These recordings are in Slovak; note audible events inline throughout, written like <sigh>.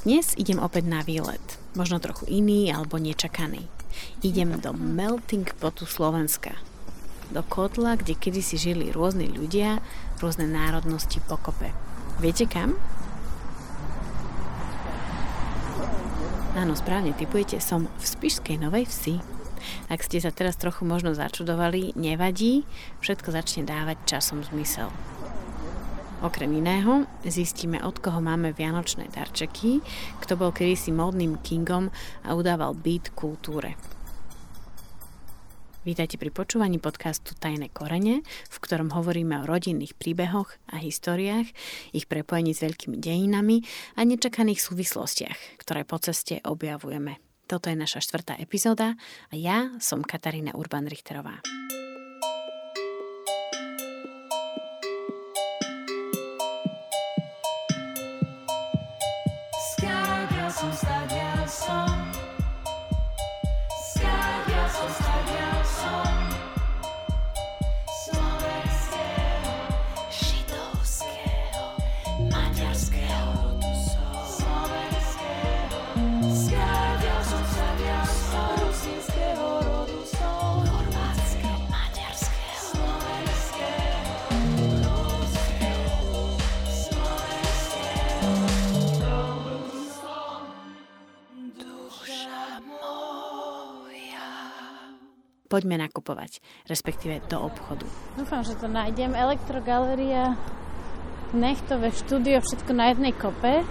Dnes idem opäť na výlet. Možno trochu iný alebo nečakaný. Idem do melting potu Slovenska. Do kotla, kde kedysi žili rôzni ľudia, rôzne národnosti pokope. Viete kam? Áno, správne typujete, som v Spišskej Novej Vsi. Ak ste sa teraz trochu možno začudovali, nevadí, všetko začne dávať časom zmysel. Okrem iného zistíme, od koho máme vianočné darčeky, kto bol kedysi módnym kingom a udával byt kultúre. Vítajte pri počúvaní podcastu Tajné korene, v ktorom hovoríme o rodinných príbehoch a históriách, ich prepojení s veľkými dejinami a nečakaných súvislostiach, ktoré po ceste objavujeme. Toto je naša štvrtá epizóda a ja som Katarína Urban-Richterová. Poďme nakupovať, respektíve do obchodu. Dúfam, že to nájdem. Elektrogaleria, nechtové štúdio, všetko na jednej kope.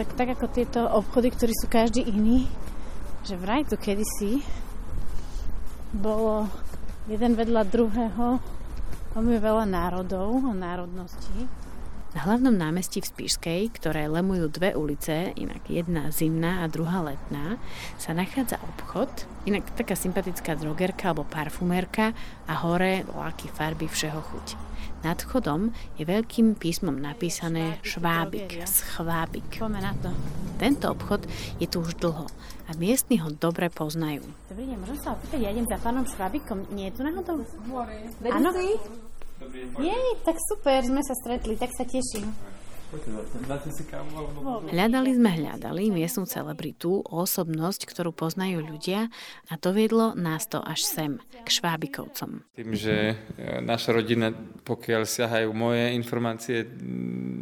Tak, tak ako tieto obchody, ktorí sú každý iný, že vraj tu kedysi bolo jeden vedľa druhého veľmi veľa národov a národností. Na hlavnom námestí v Spišskej, ktoré lemujú dve ulice, inak jedna zimná a druhá letná, sa nachádza obchod, inak taká sympatická drogerka alebo parfumérka a hore laky farby všeho chuť. Nad vchodom je veľkým písmom napísané švábik, schvábik. Tento obchod je tu už dlho a miestni ho dobre poznajú. Dobrý deň, môžem sa opýtať, ja idem za pánom Švábikom. Nie je tu náhodou? Áno. Dobrý deň. Jej, tak super, sme sa stretli, tak sa teším. Hľadali sme hľadali miestnú celebritu, osobnosť, ktorú poznajú ľudia a doviedlo nás to až sem, k Švábikovcom. Tým, že e, naša rodina, pokiaľ siahajú moje informácie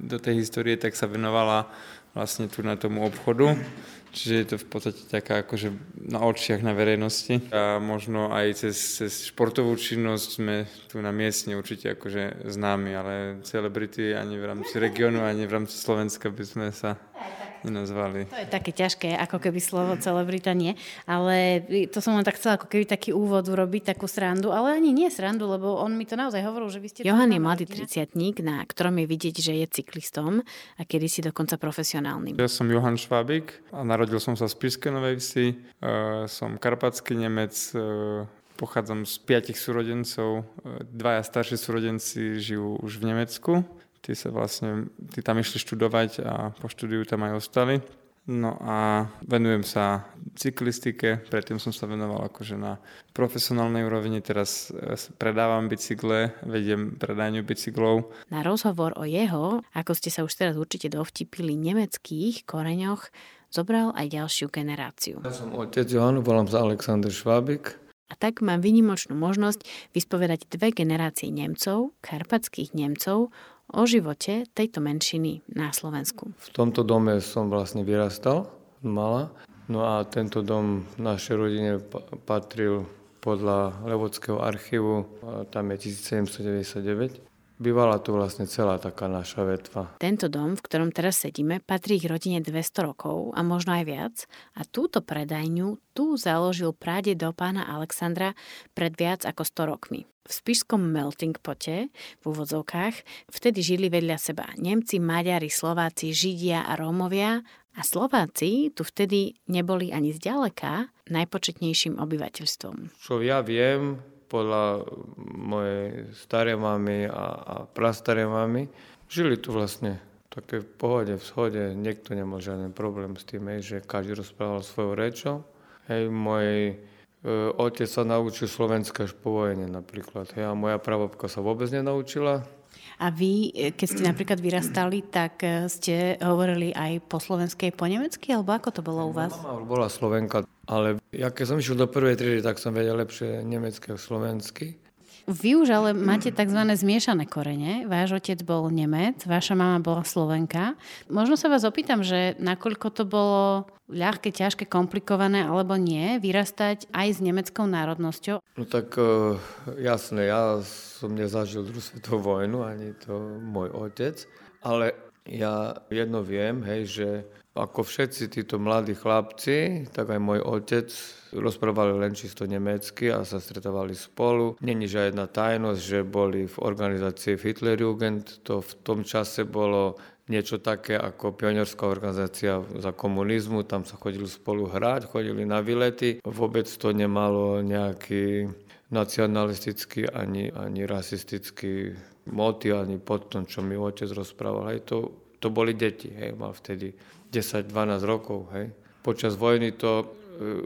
do tej histórie, tak sa venovala vlastne tu na tomu obchodu Čiže je to v podstate taká akože na očiach na verejnosti. A možno aj cez, cez športovú činnosť sme tu na miestne určite akože známi, ale celebrity ani v rámci regiónu, ani v rámci Slovenska by sme sa nenazvali. To je také ťažké, ako keby slovo celebrita nie, ale to som len tak chcela ako keby taký úvod urobiť, takú srandu, ale ani nie srandu, lebo on mi to naozaj hovoril, že vy ste... Johan je mladý triciatník, na ktorom je vidieť, že je cyklistom a kedy si dokonca profesionálnym. Ja som Johan Švábik a narodil som sa v Spišskej Novej Vsi, uh, som karpatský Nemec, uh, Pochádzam z piatich súrodencov, e, dvaja starší súrodenci žijú už v Nemecku tí sa vlastne, tí tam išli študovať a po štúdiu tam aj ostali. No a venujem sa cyklistike, predtým som sa venoval akože na profesionálnej úrovni, teraz e, predávam bicykle, vediem predajňu bicyklov. Na rozhovor o jeho, ako ste sa už teraz určite dovtipili, nemeckých koreňoch, zobral aj ďalšiu generáciu. Ja som otec Johan, volám sa Alexander Švábik. A tak mám vynimočnú možnosť vyspovedať dve generácie Nemcov, karpatských Nemcov, o živote tejto menšiny na Slovensku. V tomto dome som vlastne vyrastal, mala. No a tento dom našej rodine patril podľa Levodského archívu, tam je 1799. Bývala tu vlastne celá taká naša vetva. Tento dom, v ktorom teraz sedíme, patrí ich rodine 200 rokov a možno aj viac. A túto predajňu tu založil práde do pána Alexandra pred viac ako 100 rokmi. V spišskom melting pote, v úvodzovkách, vtedy žili vedľa seba Nemci, Maďari, Slováci, Židia a Rómovia a Slováci tu vtedy neboli ani zďaleka najpočetnejším obyvateľstvom. Čo ja viem, podľa mojej starej mamy a, a prastarej mamy, žili tu vlastne také v pohode, v shode, niekto nemal žiaden problém s tým, že každý rozprával svojou rečou. Hej, môj e, otec sa naučil slovenské až po vojne napríklad. Hej, a moja pravopka sa vôbec nenaučila. A vy, e, keď ste napríklad vyrastali, tak e, ste hovorili aj po slovensky, aj po nemecky, alebo ako to bolo u vás? Mama bola Slovenka, ale ja keď som išiel do prvej triedy, tak som vedel lepšie nemecky a slovensky. Vy už ale máte tzv. zmiešané korene. Váš otec bol Nemec, vaša mama bola Slovenka. Možno sa vás opýtam, že nakoľko to bolo ľahké, ťažké, komplikované alebo nie, vyrastať aj s nemeckou národnosťou? No tak uh, jasné, ja som nezažil druhú svetovú vojnu, ani to môj otec, ale ja jedno viem, hej, že ako všetci títo mladí chlapci, tak aj môj otec rozprávali len čisto nemecky a sa stretávali spolu. Není žiadna tajnosť, že boli v organizácii Hitlerjugend. To v tom čase bolo niečo také ako pionierská organizácia za komunizmu. Tam sa chodili spolu hrať, chodili na výlety. Vôbec to nemalo nejaký nacionalistický ani, ani rasistický motiv, ani pod tom, čo mi otec rozprával. Hej, to, to boli deti, hej, mal vtedy 10-12 rokov. Hej. Počas vojny to e,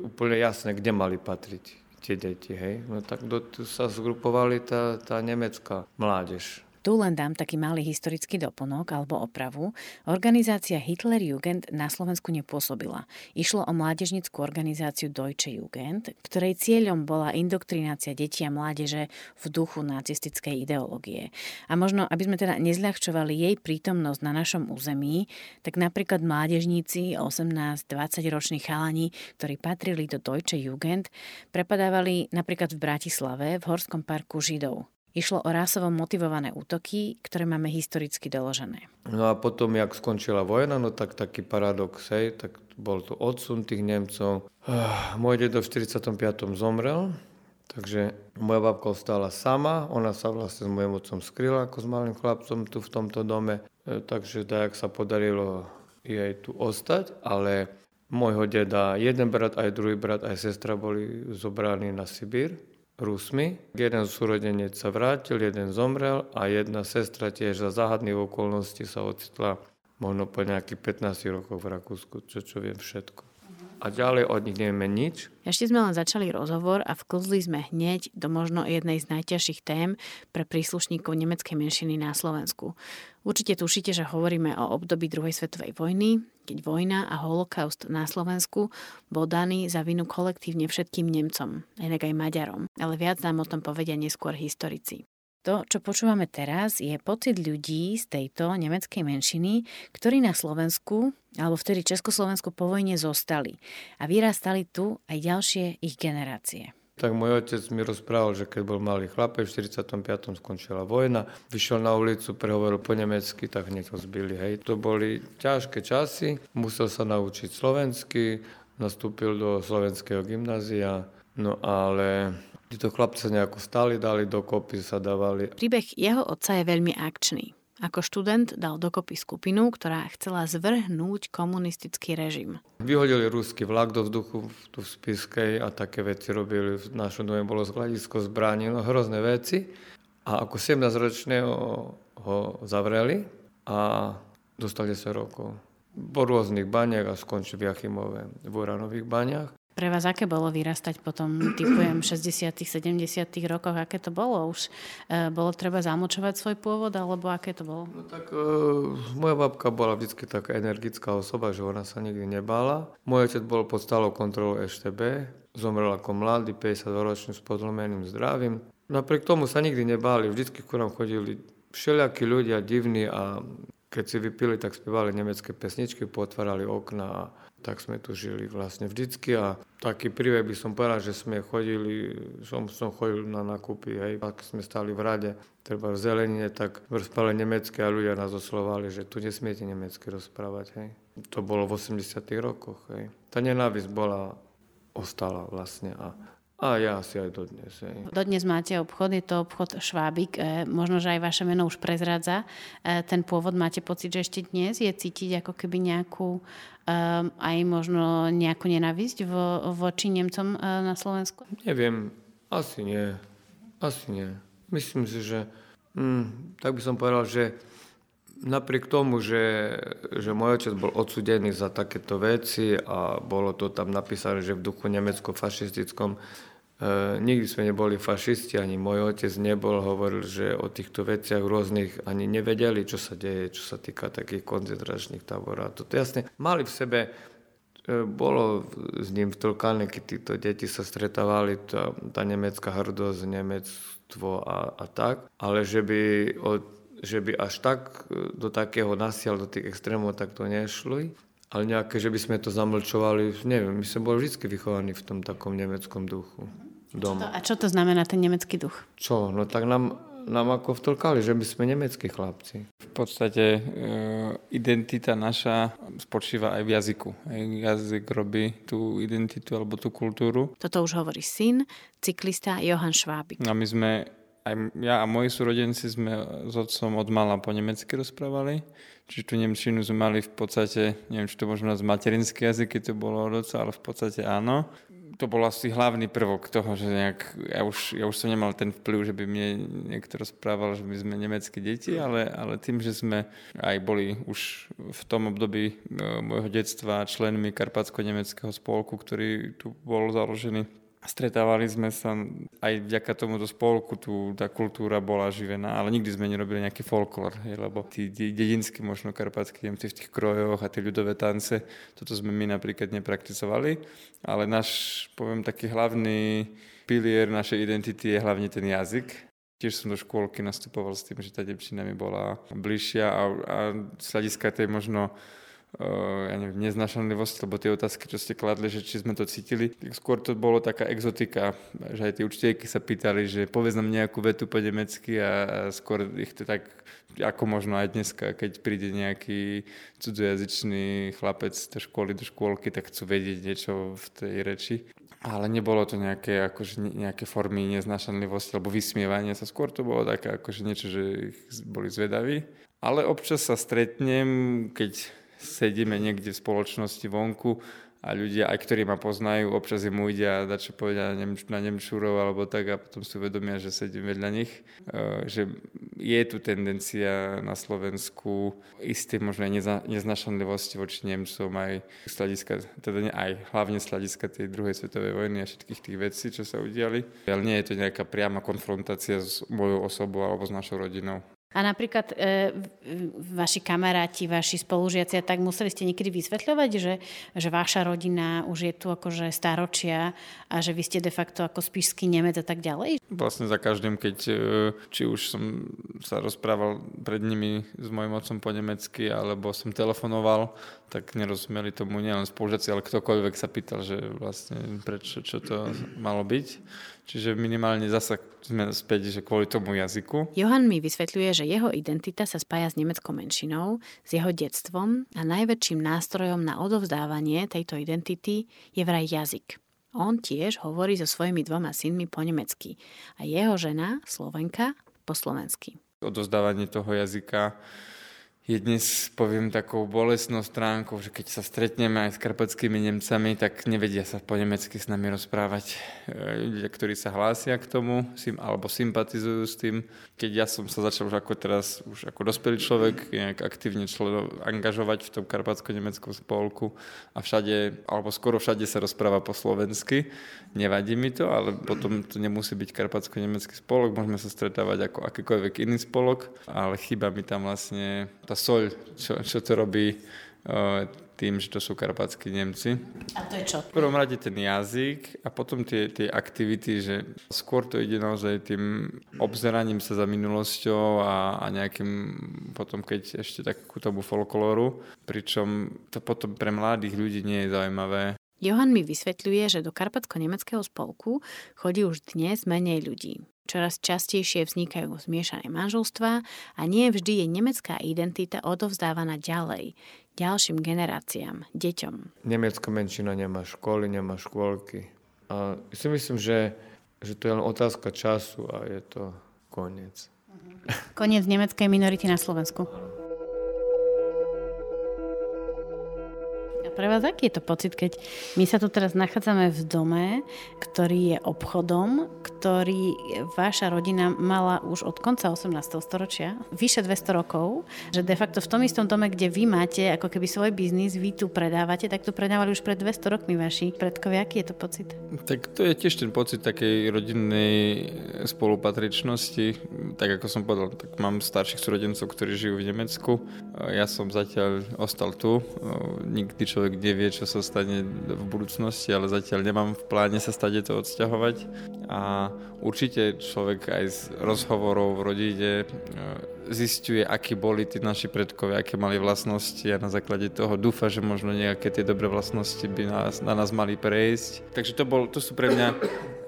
úplne jasné, kde mali patriť tie deti. Hej. No tak do, sa zgrupovali tá, tá nemecká mládež. Tu len dám taký malý historický doplnok alebo opravu. Organizácia Hitler Jugend na Slovensku nepôsobila. Išlo o mládežnickú organizáciu Deutsche Jugend, ktorej cieľom bola indoktrinácia detí a mládeže v duchu nacistickej ideológie. A možno, aby sme teda nezľahčovali jej prítomnosť na našom území, tak napríklad mládežníci 18-20 roční chalani, ktorí patrili do Deutsche Jugend, prepadávali napríklad v Bratislave v Horskom parku Židov. Išlo o rásovo motivované útoky, ktoré máme historicky doložené. No a potom, jak skončila vojna, no tak taký paradox, hej, tak bol to odsun tých Nemcov. Uh, môj dedo v 45. zomrel, takže moja babka ostala sama, ona sa vlastne s mojim otcom skryla ako s malým chlapcom tu v tomto dome, e, takže tak sa podarilo jej tu ostať, ale môjho deda, jeden brat, aj druhý brat, aj sestra boli zobraní na Sibír Rusmi. Jeden súrodenec sa vrátil, jeden zomrel a jedna sestra tiež za záhadných okolností sa ocitla možno po nejakých 15 rokoch v Rakúsku, čo, čo viem všetko. A ďalej od nich nevieme nič. Ešte sme len začali rozhovor a vklzli sme hneď do možno jednej z najťažších tém pre príslušníkov nemeckej menšiny na Slovensku. Určite tušíte, že hovoríme o období druhej svetovej vojny, keď vojna a holokaust na Slovensku bol daný za vinu kolektívne všetkým Nemcom, inak aj Maďarom, ale viac nám o tom povedia neskôr historici. To, čo počúvame teraz, je pocit ľudí z tejto nemeckej menšiny, ktorí na Slovensku, alebo vtedy Československu po vojne zostali a vyrastali tu aj ďalšie ich generácie. Tak môj otec mi rozprával, že keď bol malý chlapec, v 45. skončila vojna, vyšiel na ulicu, prehovoril po nemecky, tak hneď ho zbili. Hej. To boli ťažké časy, musel sa naučiť slovensky, nastúpil do slovenského gymnázia, no ale Títo chlapce nejako stali, dali dokopy, sa dávali. Príbeh jeho otca je veľmi akčný. Ako študent dal dokopy skupinu, ktorá chcela zvrhnúť komunistický režim. Vyhodili ruský vlak do vzduchu tu v Spiskej a také veci robili. V našom dome bolo hľadisko zbraní, no hrozné veci. A ako 17-ročného ho zavreli a dostali sa rokov. Po rôznych baniach a skončil v Jachimove v uranových baniach. Pre vás aké bolo vyrastať potom, typujem, <clears throat> 60 70 rokoch? Aké to bolo? Už e, bolo treba zamočovať svoj pôvod, alebo aké to bolo? No tak e, moja babka bola vždy taká energická osoba, že ona sa nikdy nebála. Môj otec bol pod stálou kontrolou EŠTB, zomrel ako mladý, 52-ročný s podlomeným zdravím. Napriek tomu sa nikdy nebáli, vždy ku nám chodili všelijakí ľudia divní a keď si vypili, tak spievali nemecké pesničky, potvárali okna a tak sme tu žili vlastne vždycky a taký príbeh by som povedal, že sme chodili, som, som chodil na nakupy, hej, ak sme stali v rade, treba v zelenine, tak rozprávali nemecké a ľudia nás oslovali, že tu nesmiete nemecky rozprávať, hej. To bolo v 80 rokoch, hej. Tá nenávisť bola, ostala vlastne a a ja asi aj dodnes. Hej. Dodnes máte obchod, je to obchod Švábik. E, možno, že aj vaše meno už prezradza. E, ten pôvod máte pocit, že ešte dnes je cítiť ako keby nejakú e, aj možno nejakú nenavisť vo, voči Nemcom e, na Slovensku? Neviem, asi nie. Asi nie. Myslím si, že hm, tak by som povedal, že napriek tomu, že, že môj otec bol odsudený za takéto veci a bolo to tam napísané, že v duchu nemecko-fašistickom nikdy sme neboli fašisti, ani môj otec nebol, hovoril, že o týchto veciach rôznych ani nevedeli, čo sa deje, čo sa týka takých koncentračných táborov. To jasne mali v sebe e, bolo s ním vtlkané, keď títo deti sa stretávali, tá, tá nemecká hrdosť, nemectvo a, a tak, ale že by, od, že by až tak e, do takého nasia, do tých extrémov tak to nešli. Ale nejaké, že by sme to zamlčovali, neviem, my sme boli vždy vychovaní v tom takom nemeckom duchu doma. A čo to znamená ten nemecký duch? Čo? No tak nám, nám ako vtlkali, že my sme nemeckí chlapci. V podstate e, identita naša spočíva aj v jazyku. Jazyk robí tú identitu alebo tú kultúru. Toto už hovorí syn, cyklista Johan Švábik. A my sme aj ja a moji súrodenci sme s otcom od mala po nemecky rozprávali. Čiže tú Nemčinu sme mali v podstate, neviem, či to môžeme nazvať materinský jazyk, keď to bolo od otca, ale v podstate áno to bol asi hlavný prvok toho, že nejak, ja už, ja už som nemal ten vplyv, že by mne niekto rozprával, že my sme nemecké deti, ale, ale tým, že sme aj boli už v tom období e, môjho detstva členmi Karpatsko-nemeckého spolku, ktorý tu bol založený Stretávali sme sa aj vďaka tomuto spolku, tu tá kultúra bola živená, ale nikdy sme nerobili nejaký folklór, lebo tí dedinskí, možno karpatskí Nemci v tých krojoch a tie ľudové tance, toto sme my napríklad neprakticovali, ale náš, poviem, taký hlavný pilier našej identity je hlavne ten jazyk. Tiež som do škôlky nastupoval s tým, že tá depčina mi bola bližšia a, a z hľadiska tej možno ja neviem, neznašanlivosť, lebo tie otázky, čo ste kladli, že či sme to cítili, tak skôr to bolo taká exotika, že aj tie učiteľky sa pýtali, že povedz nám nejakú vetu po nemecky a, a skôr ich to tak, ako možno aj dneska, keď príde nejaký cudzojazyčný chlapec do školy, do škôlky, tak chcú vedieť niečo v tej reči. Ale nebolo to nejaké, akože, nejaké formy neznašanlivosti alebo vysmievania sa. Skôr to bolo také akože niečo, že ich boli zvedaví. Ale občas sa stretnem, keď sedíme niekde v spoločnosti vonku a ľudia, aj ktorí ma poznajú, občas im ujde dať čo povedať na, Nemč- na Nemčúrov alebo tak a potom si uvedomia, že sedím vedľa nich. E, že je tu tendencia na Slovensku isté možno aj neza- neznašanlivosti voči Nemcom aj z hľadiska, teda nie aj hlavne z hľadiska tej druhej svetovej vojny a všetkých tých vecí, čo sa udiali. Ale nie je to nejaká priama konfrontácia s mojou osobou alebo s našou rodinou. A napríklad e, vaši kamaráti, vaši spolužiaci, tak museli ste niekedy vysvetľovať, že, že vaša rodina už je tu akože staročia a že vy ste de facto ako spíšský Nemec a tak ďalej? Vlastne za každým, keď e, či už som sa rozprával pred nimi s mojim otcom po nemecky, alebo som telefonoval, tak nerozumeli tomu nielen spolužiaci, ale ktokoľvek sa pýtal, že vlastne prečo, čo to malo byť. Čiže minimálne zasa sme späť, že kvôli tomu jazyku. Johan mi vysvetľuje, že jeho identita sa spája s nemeckou menšinou, s jeho detstvom a najväčším nástrojom na odovzdávanie tejto identity je vraj jazyk. On tiež hovorí so svojimi dvoma synmi po nemecky a jeho žena, Slovenka, po slovensky. Odovzdávanie toho jazyka je dnes, poviem, takou bolestnou stránkou, že keď sa stretneme aj s karpatskými Nemcami, tak nevedia sa po nemecky s nami rozprávať. E, ľudia, ktorí sa hlásia k tomu, alebo sympatizujú s tým. Keď ja som sa začal už ako teraz, už ako dospelý človek, nejak aktívne člen, angažovať v tom karpatsko-nemeckom spolku a všade, alebo skoro všade sa rozpráva po slovensky. Nevadí mi to, ale potom to nemusí byť karpatsko-nemecký spolok, môžeme sa stretávať ako akýkoľvek iný spolok, ale chyba mi tam vlastne tá soľ, čo, čo to robí uh, tým, že to sú karpatskí Nemci. A to je čo? V prvom rade ten jazyk a potom tie, tie aktivity, že skôr to ide naozaj tým obzeraním sa za minulosťou a, a nejakým potom, keď ešte tak ku tomu folklóru, pričom to potom pre mladých ľudí nie je zaujímavé. Johan mi vysvetľuje, že do Karpatsko-nemeckého spolku chodí už dnes menej ľudí. Čoraz častejšie vznikajú zmiešané manželstva a nie vždy je nemecká identita odovzdávaná ďalej, ďalším generáciám, deťom. Nemecká menšina nemá školy, nemá škôlky. A si myslím, že, že to je len otázka času a je to koniec. Koniec nemeckej minority na Slovensku. Pre vás aký je to pocit, keď my sa tu teraz nachádzame v dome, ktorý je obchodom, ktorý vaša rodina mala už od konca 18. storočia, vyše 200 rokov, že de facto v tom istom dome, kde vy máte ako keby svoj biznis, vy tu predávate, tak tu predávali už pred 200 rokmi vaši predkovia. Aký je to pocit? Tak to je tiež ten pocit takej rodinnej spolupatričnosti. Tak ako som povedal, tak mám starších súrodencov, ktorí žijú v Nemecku. Ja som zatiaľ ostal tu. Nikdy človek človek nevie, čo sa stane v budúcnosti, ale zatiaľ nemám v pláne sa stade to odsťahovať. A určite človek aj z rozhovorov v rodine e, zistuje, akí boli tí naši predkovia, aké mali vlastnosti a na základe toho dúfa, že možno nejaké tie dobré vlastnosti by nás, na nás mali prejsť. Takže to, bol, to sú pre mňa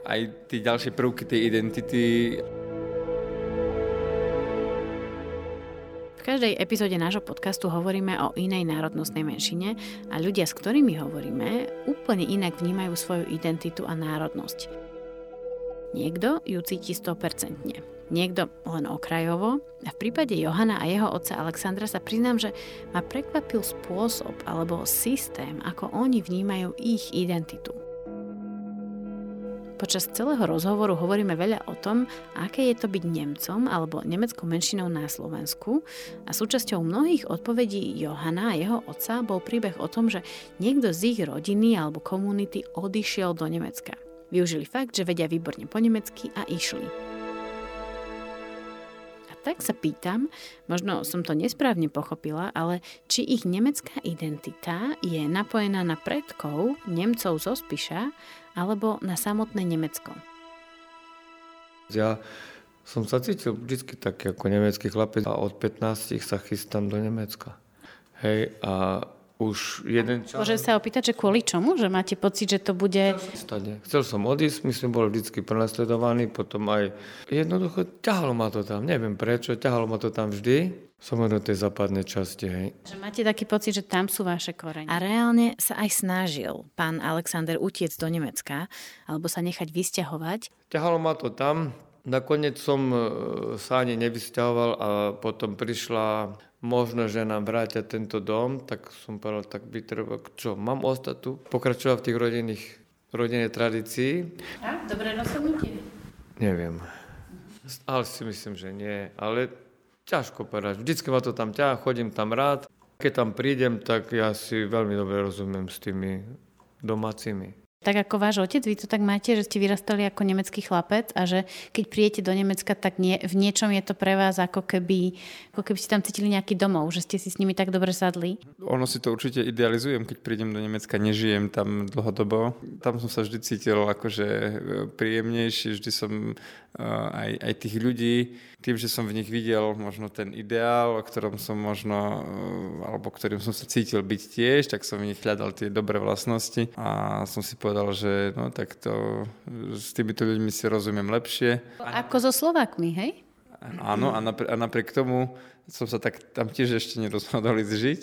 aj tie ďalšie prvky tej identity. V každej epizóde nášho podcastu hovoríme o inej národnostnej menšine a ľudia, s ktorými hovoríme, úplne inak vnímajú svoju identitu a národnosť. Niekto ju cíti 100%, niekto len okrajovo a v prípade Johana a jeho otca Alexandra sa priznám, že ma prekvapil spôsob alebo systém, ako oni vnímajú ich identitu. Počas celého rozhovoru hovoríme veľa o tom, aké je to byť Nemcom alebo nemeckou menšinou na Slovensku a súčasťou mnohých odpovedí Johana a jeho otca bol príbeh o tom, že niekto z ich rodiny alebo komunity odišiel do Nemecka. Využili fakt, že vedia výborne po nemecky a išli tak sa pýtam, možno som to nesprávne pochopila, ale či ich nemecká identita je napojená na predkov Nemcov zo Spiša alebo na samotné Nemecko? Ja som sa cítil vždy tak ako nemecký chlapec a od 15 sa chystám do Nemecka. Hej, a už jeden čas... Môžem sa opýtať, že kvôli čomu? Že máte pocit, že to bude... Stade. Chcel som odísť, my sme boli vždy prenasledovaní, potom aj jednoducho ťahalo ma to tam, neviem prečo, ťahalo ma to tam vždy. Som do tej západnej časti, hej. Že máte taký pocit, že tam sú vaše korene. A reálne sa aj snažil pán Alexander utiec do Nemecka, alebo sa nechať vysťahovať. Ťahalo ma to tam, Nakoniec som e, sa ani nevysťahoval a potom prišla možno, že nám vrátia tento dom, tak som povedal, tak by treba, čo, mám ostať tu, pokračovať v tých rodinných, rodinnej tradícii. A, dobré rozhodnutie? Neviem. Ale si myslím, že nie. Ale ťažko povedať. Vždycky ma to tam ťa, chodím tam rád. Keď tam prídem, tak ja si veľmi dobre rozumiem s tými domácimi. Tak ako váš otec, vy to tak máte, že ste vyrastali ako nemecký chlapec a že keď príjete do Nemecka, tak nie, v niečom je to pre vás ako keby, ako keby ste tam cítili nejaký domov, že ste si s nimi tak dobre sadli? Ono si to určite idealizujem, keď prídem do Nemecka, nežijem tam dlhodobo. Tam som sa vždy cítil akože e, príjemnejší, vždy som aj, aj tých ľudí, tým, že som v nich videl možno ten ideál, o ktorom som možno, e, alebo ktorým som sa cítil byť tiež, tak som v nich hľadal tie dobré vlastnosti a som si povedal, že no tak to s týmito ľuďmi si rozumiem lepšie. Ako so Slovákmi, hej? Áno, a napriek, a napriek tomu som sa tak tam tiež ešte nerozhodol ísť žiť,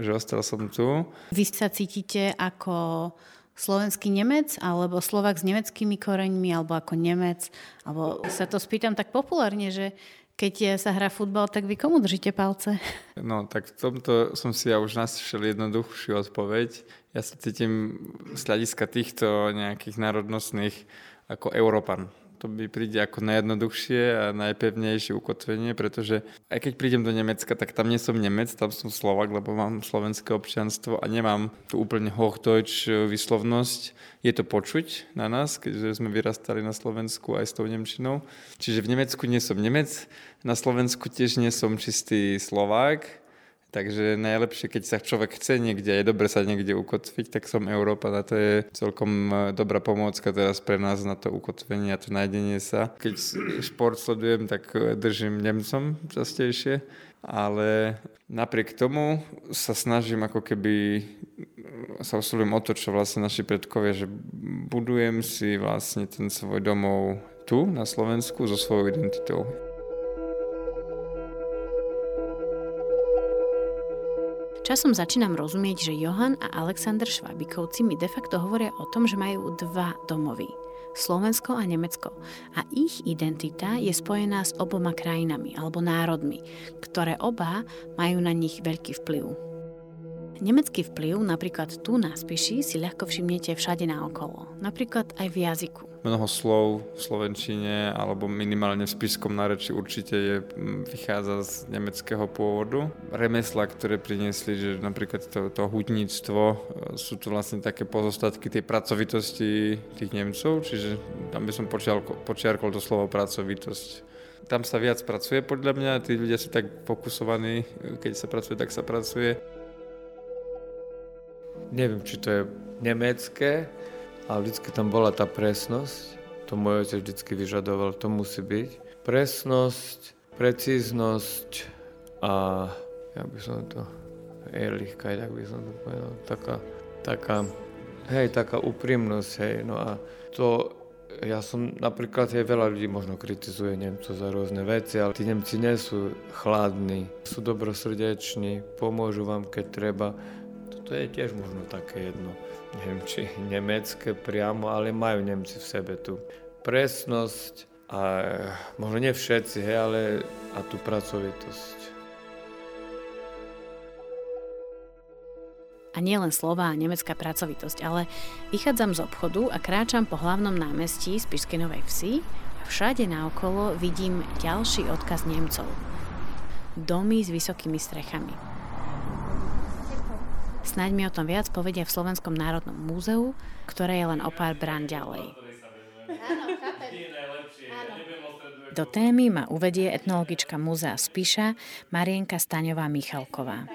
že ostal som tu. Vy sa cítite ako slovenský Nemec, alebo Slovak s nemeckými koreňmi, alebo ako Nemec, alebo sa to spýtam tak populárne, že keď sa hrá futbal, tak vy komu držíte palce? <laughs> No, tak v tomto som si ja už našiel jednoduchšiu odpoveď. Ja sa cítim z hľadiska týchto nejakých národnostných ako Európan to by príde ako najjednoduchšie a najpevnejšie ukotvenie, pretože aj keď prídem do Nemecka, tak tam nie som Nemec, tam som Slovak, lebo mám slovenské občianstvo a nemám tu úplne Hochdeutsch vyslovnosť. Je to počuť na nás, keďže sme vyrastali na Slovensku aj s tou Nemčinou. Čiže v Nemecku nie som Nemec, na Slovensku tiež nie som čistý Slovák, Takže najlepšie, keď sa človek chce niekde, je dobre sa niekde ukotviť, tak som Európa a to je celkom e, dobrá pomôcka teraz pre nás na to ukotvenie a to nájdenie sa. Keď šport sledujem, tak e, držím Nemcom častejšie, ale napriek tomu sa snažím ako keby sa usilujem o to, čo vlastne naši predkovia, že budujem si vlastne ten svoj domov tu na Slovensku so svojou identitou. Časom začínam rozumieť, že Johan a Alexander Švabikovci mi de facto hovoria o tom, že majú dva domovy. Slovensko a Nemecko. A ich identita je spojená s oboma krajinami alebo národmi, ktoré oba majú na nich veľký vplyv. Nemecký vplyv napríklad tu na Spiši si ľahko všimnete všade naokolo, napríklad aj v jazyku. Mnoho slov v slovenčine alebo minimálne v spišskom náreči určite je, vychádza z nemeckého pôvodu. Remesla, ktoré priniesli, že napríklad to, to hudníctvo, e, sú to vlastne také pozostatky tej pracovitosti tých Nemcov, čiže tam by som počiarkol, počiarkol to slovo pracovitosť tam sa viac pracuje podľa mňa, tí ľudia sú tak fokusovaní, keď sa pracuje, tak sa pracuje. Neviem, či to je nemecké, ale vždycky tam bola tá presnosť. To môj otec vždycky vyžadoval, to musí byť. Presnosť, precíznosť a ja by som to ehrlichkeit, tak by som to povedal, taká, taká, hej, taká úprimnosť, hej, no a to ja som napríklad, aj veľa ľudí možno kritizuje Nemcov za rôzne veci, ale tí Nemci nie sú chladní, sú dobrosrdeční, pomôžu vám, keď treba. Toto je tiež možno také jedno, neviem či <laughs> nemecké priamo, ale majú Nemci v sebe tú presnosť a možno nie všetci, hej, ale a tú pracovitosť. A nie len slova a nemecká pracovitosť, ale vychádzam z obchodu a kráčam po hlavnom námestí Spišskej Novej Vsi a všade naokolo vidím ďalší odkaz Nemcov. Domy s vysokými strechami. Snaď mi o tom viac povedia v Slovenskom národnom múzeu, ktoré je len o pár brán ďalej. Do témy ma uvedie etnologička múzea Spiša Marienka Staňová Michalková.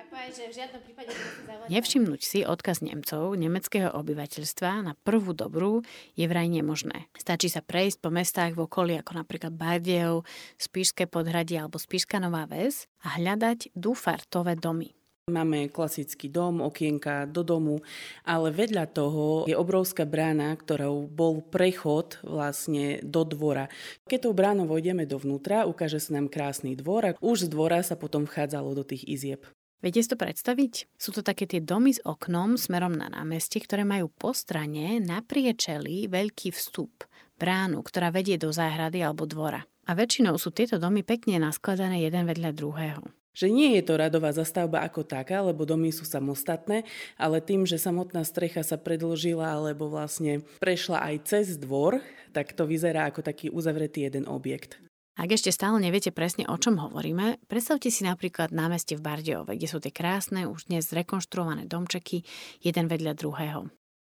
Nevšimnúť si odkaz Nemcov, nemeckého obyvateľstva na prvú dobrú je vraj nemožné. Stačí sa prejsť po mestách v okolí ako napríklad Bardejov, Spišské podhradie alebo Spišská Nová Ves a hľadať dúfartové domy. Máme klasický dom, okienka do domu, ale vedľa toho je obrovská brána, ktorou bol prechod vlastne do dvora. Keď tou bránou vojdeme dovnútra, ukáže sa nám krásny dvor a už z dvora sa potom vchádzalo do tých izieb. Viete si to predstaviť? Sú to také tie domy s oknom smerom na námestie, ktoré majú po strane na priečeli veľký vstup, bránu, ktorá vedie do záhrady alebo dvora. A väčšinou sú tieto domy pekne naskladané jeden vedľa druhého. Že nie je to radová zastavba ako taká, lebo domy sú samostatné, ale tým, že samotná strecha sa predlžila alebo vlastne prešla aj cez dvor, tak to vyzerá ako taký uzavretý jeden objekt. Ak ešte stále neviete presne, o čom hovoríme, predstavte si napríklad námestie v Bardejove, kde sú tie krásne, už dnes zrekonštruované domčeky, jeden vedľa druhého.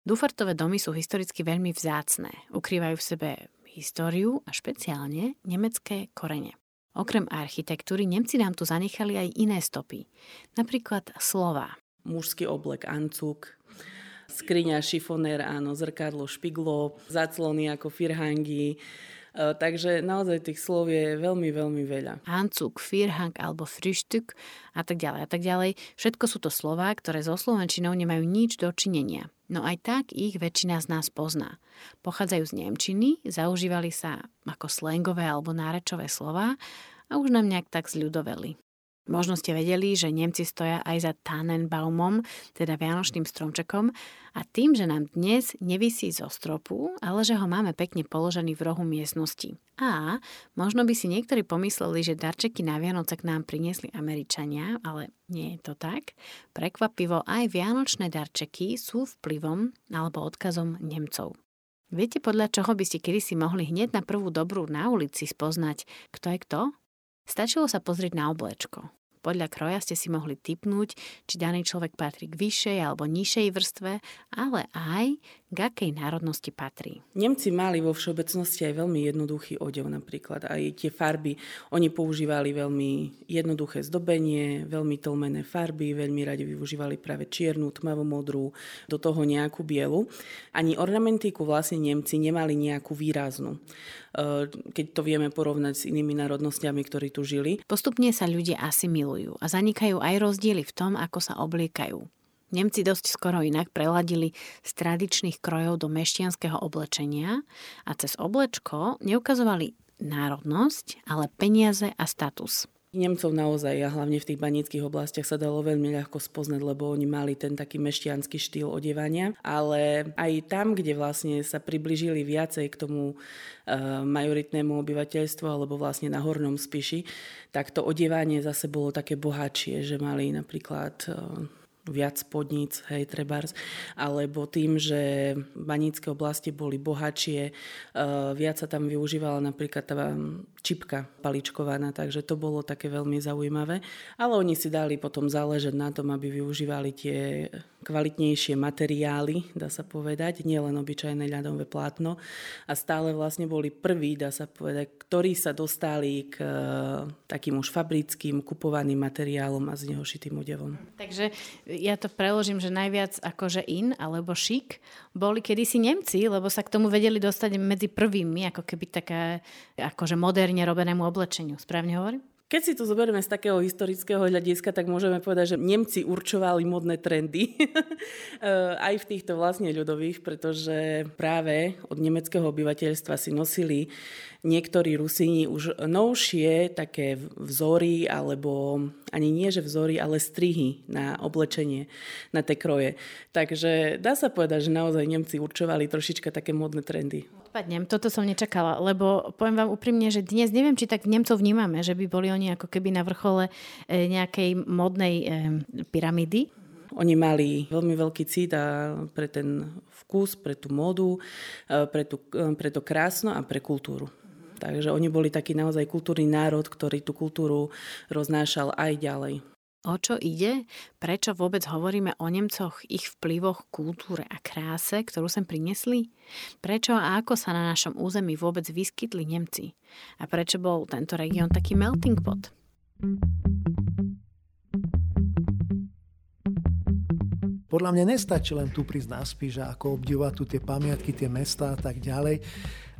Dufartové domy sú historicky veľmi vzácne, ukrývajú v sebe históriu a špeciálne nemecké korene. Okrem architektúry Nemci nám tu zanechali aj iné stopy, napríklad slova. Mužský oblek ancuk, skriňa, šifonér, áno, zrkadlo, špiglo, zaclony ako firhangy, E, takže naozaj tých slov je veľmi, veľmi veľa. Anzug, Firhang alebo Frühstück a tak ďalej a tak ďalej. Všetko sú to slová, ktoré so slovenčinou nemajú nič dočinenia. No aj tak ich väčšina z nás pozná. Pochádzajú z Nemčiny, zaužívali sa ako slangové alebo nárečové slova a už nám nejak tak zľudoveli. Možno ste vedeli, že Nemci stoja aj za Tannenbaumom, teda Vianočným stromčekom, a tým, že nám dnes nevisí zo stropu, ale že ho máme pekne položený v rohu miestnosti. A možno by si niektorí pomysleli, že darčeky na Vianoce k nám priniesli Američania, ale nie je to tak. Prekvapivo aj vianočné darčeky sú vplyvom alebo odkazom Nemcov. Viete, podľa čoho by ste kedysi mohli hneď na prvú dobrú na ulici spoznať, kto je kto? Stačilo sa pozrieť na oblečko. Podľa kroja ste si mohli typnúť, či daný človek patrí k vyššej alebo nižšej vrstve, ale aj k akej národnosti patrí. Nemci mali vo všeobecnosti aj veľmi jednoduchý odev napríklad. Aj tie farby, oni používali veľmi jednoduché zdobenie, veľmi tlmené farby, veľmi radi využívali práve čiernu, tmavomodrú, do toho nejakú bielu. Ani ornamentiku vlastne Nemci nemali nejakú výraznú. Eh, keď to vieme porovnať s inými národnostiami, ktorí tu žili. Postupne sa ľudia asimilujú a zanikajú aj rozdiely v tom, ako sa obliekajú. Nemci dosť skoro inak preladili z tradičných krojov do mešťanského oblečenia a cez oblečko neukazovali národnosť, ale peniaze a status. Nemcov naozaj a hlavne v tých banických oblastiach sa dalo veľmi ľahko spoznať, lebo oni mali ten taký meštianský štýl odevania, ale aj tam, kde vlastne sa približili viacej k tomu uh, majoritnému obyvateľstvu alebo vlastne na Hornom Spiši, tak to odevanie zase bolo také bohatšie, že mali napríklad uh, viac podníc, hej, trebárs, alebo tým, že banícke oblasti boli bohatšie, uh, viac sa tam využívala napríklad tá čipka paličkovaná, takže to bolo také veľmi zaujímavé. Ale oni si dali potom záležať na tom, aby využívali tie kvalitnejšie materiály, dá sa povedať, nielen obyčajné ľadové plátno. A stále vlastne boli prví, dá sa povedať, ktorí sa dostali k uh, takým už fabrickým, kupovaným materiálom a z neho šitým odevom. Takže ja to preložím, že najviac akože in alebo šik boli kedysi Nemci, lebo sa k tomu vedeli dostať medzi prvými, ako keby taká akože moderne robenému oblečeniu. Správne hovorím? Keď si to zoberieme z takého historického hľadiska, tak môžeme povedať, že Nemci určovali modné trendy. <laughs> Aj v týchto vlastne ľudových, pretože práve od nemeckého obyvateľstva si nosili niektorí Rusíni už novšie také vzory, alebo ani nie, že vzory, ale strihy na oblečenie, na tie kroje. Takže dá sa povedať, že naozaj Nemci určovali trošička také modné trendy. Odpadnem, toto som nečakala, lebo poviem vám úprimne, že dnes neviem, či tak Nemcov vnímame, že by boli oni ako keby na vrchole e, nejakej modnej e, pyramídy. Oni mali veľmi veľký cít a pre ten vkus, pre tú modu, e, pre, tú, pre to krásno a pre kultúru. Takže oni boli taký naozaj kultúrny národ, ktorý tú kultúru roznášal aj ďalej. O čo ide? Prečo vôbec hovoríme o Nemcoch, ich vplyvoch, kultúre a kráse, ktorú sem priniesli? Prečo a ako sa na našom území vôbec vyskytli Nemci? A prečo bol tento región taký melting pot? Podľa mňa nestačí len tu prísť na spíš a ako obdivovať tu tie pamiatky, tie mesta a tak ďalej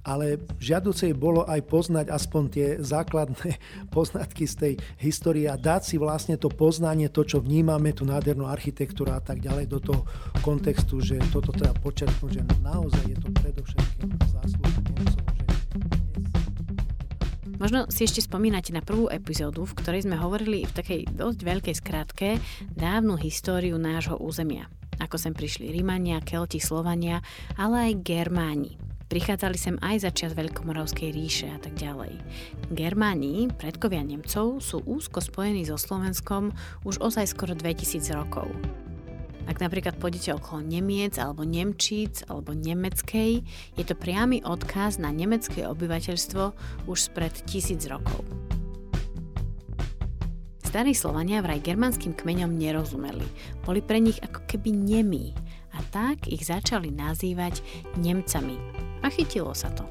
ale žiaducej bolo aj poznať aspoň tie základné <laughs> poznatky z tej histórie a dať si vlastne to poznanie, to, čo vnímame, tú nádhernú architektúru a tak ďalej do toho kontextu, že toto treba počerknúť, že naozaj je to predovšetkým zásluha Nemcov, Možno si ešte spomínate na prvú epizódu, v ktorej sme hovorili v takej dosť veľkej skratke dávnu históriu nášho územia. Ako sem prišli Rímania, Kelti, Slovania, ale aj Germáni. Prichádzali sem aj za čas Veľkomoravskej ríše a tak ďalej. Germáni, predkovia Nemcov, sú úzko spojení so Slovenskom už ozaj skoro 2000 rokov. Ak napríklad pôjdete okolo Nemiec alebo Nemčíc alebo Nemeckej, je to priamy odkaz na nemecké obyvateľstvo už spred tisíc rokov. Starí Slovania vraj germánskym kmeňom nerozumeli. Boli pre nich ako keby nemí a tak ich začali nazývať Nemcami, a chytilo sa to.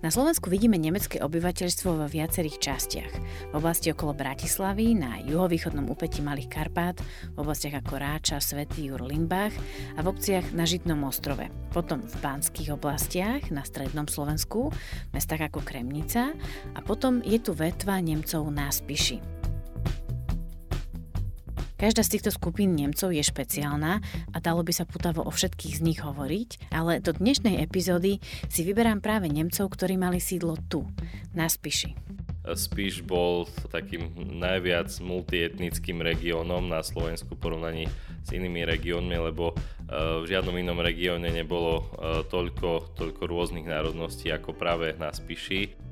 Na Slovensku vidíme nemecké obyvateľstvo vo viacerých častiach. V oblasti okolo Bratislavy, na juhovýchodnom úpetí Malých Karpát, v oblastiach ako Ráča, Svetý Jur, Limbách a v obciach na Žitnom ostrove. Potom v banských oblastiach na strednom Slovensku, mestách ako Kremnica a potom je tu vetva Nemcov na Spiši. Každá z týchto skupín Nemcov je špeciálna a dalo by sa putavo o všetkých z nich hovoriť, ale do dnešnej epizódy si vyberám práve Nemcov, ktorí mali sídlo tu, na Spiši. Spiš bol takým najviac multietnickým regiónom na Slovensku porovnaní s inými regiónmi, lebo e, v žiadnom inom regióne nebolo e, toľko, toľko rôznych národností ako práve na Spiši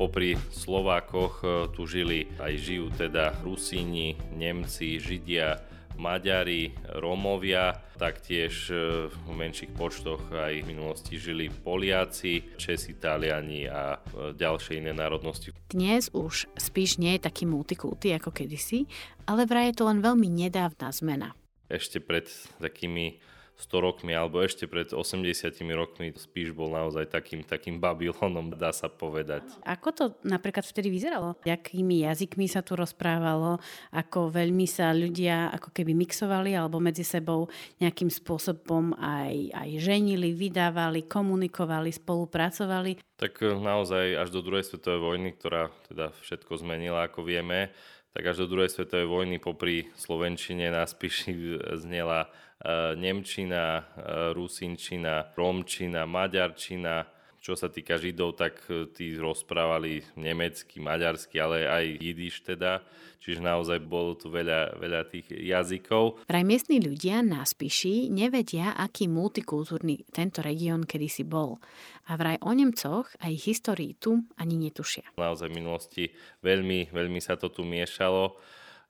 popri Slovákoch e, tu žili aj žijú teda Rusíni, Nemci, Židia, Maďari, Rómovia, taktiež e, v menších počtoch aj v minulosti žili Poliaci, Česi, Taliani a e, ďalšie iné národnosti. Dnes už spíš nie je taký multikulty ako kedysi, ale vraj je to len veľmi nedávna zmena. Ešte pred takými 100 rokmi alebo ešte pred 80 rokmi spíš bol naozaj takým, takým Babylonom, dá sa povedať. Ako to napríklad vtedy vyzeralo? Jakými jazykmi sa tu rozprávalo? Ako veľmi sa ľudia ako keby mixovali alebo medzi sebou nejakým spôsobom aj, aj ženili, vydávali, komunikovali, spolupracovali? Tak eh, naozaj až do druhej svetovej vojny, ktorá teda všetko zmenila, ako vieme, tak až do druhej svetovej vojny popri Slovenčine na Spiši znela E, Nemčina, e, Rusinčina, Romčina, Maďarčina, čo sa týka Židov, tak e, tí rozprávali nemecky, maďarsky, ale aj jidiš teda. Čiže naozaj bolo tu veľa, veľa tých jazykov. Vraj miestni ľudia na Spiši nevedia, aký multikultúrny tento región kedysi bol. A vraj o Nemcoch a ich histórii tu ani netušia. Naozaj v minulosti veľmi, veľmi sa to tu miešalo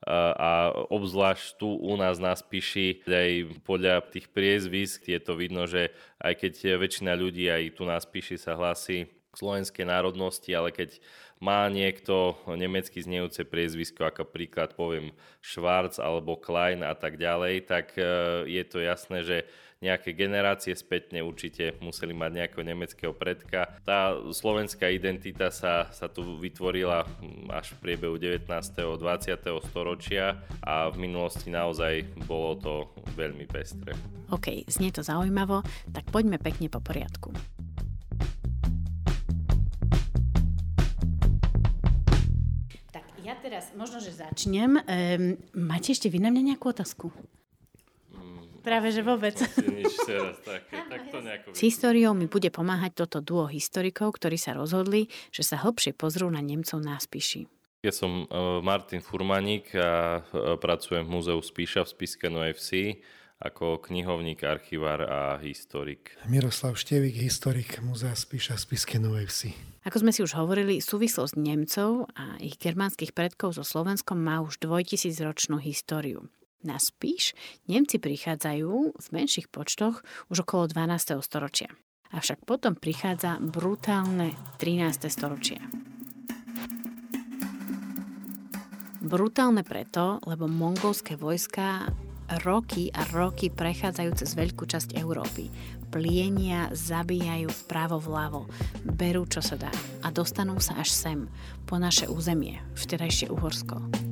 a obzvlášť tu u nás na Spiši, aj podľa tých priezvisk je to vidno, že aj keď väčšina ľudí aj tu na Spiši sa hlási k slovenskej národnosti, ale keď má niekto nemecky znejúce priezvisko, ako príklad poviem Schwarz alebo Klein a tak ďalej, tak e, je to jasné, že nejaké generácie spätne určite museli mať nejakého nemeckého predka. Tá slovenská identita sa, sa tu vytvorila hm, až v priebehu 19. 20. storočia a v minulosti naozaj bolo to veľmi pestré. OK, znie to zaujímavo, tak poďme pekne po poriadku. Ja teraz možno, že začnem. Um, máte ešte vy na mňa nejakú otázku? Práve, že vôbec. S históriou mi bude pomáhať toto duo historikov, ktorí sa rozhodli, že sa hlbšie pozrú na Nemcov na Spiši. Ja som uh, Martin Furmaník a uh, pracujem v Múzeu Spíša v Spiske FC ako knihovník, archivár a historik. Miroslav Števik, historik Múzea Spíša Spiske Novej Vsi. Ako sme si už hovorili, súvislosť Nemcov a ich germánskych predkov so Slovenskom má už dvojtisícročnú históriu. Na Spíš Nemci prichádzajú v menších počtoch už okolo 12. storočia. Avšak potom prichádza brutálne 13. storočie. Brutálne preto, lebo mongolské vojska roky a roky prechádzajú cez veľkú časť Európy. Plienia, zabíjajú vpravo vľavo, berú čo sa dá a dostanú sa až sem, po naše územie, vtedajšie Uhorsko.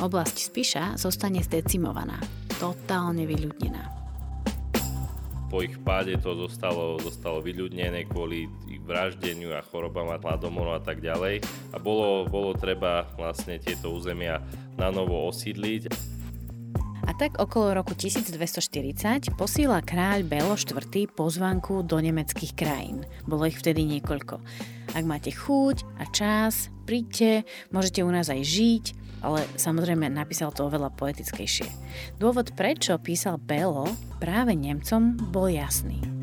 Oblasť Spiša zostane zdecimovaná, totálne vyľudnená po ich páde to zostalo, zostalo vyľudnené kvôli vraždeniu a chorobám a hladomoru a tak ďalej. A bolo, bolo treba vlastne tieto územia na novo osídliť. Tak okolo roku 1240 posíla kráľ Belo IV pozvanku do nemeckých krajín. Bolo ich vtedy niekoľko. Ak máte chuť a čas, príďte, môžete u nás aj žiť, ale samozrejme napísal to oveľa poetickejšie. Dôvod, prečo písal Belo práve Nemcom, bol jasný.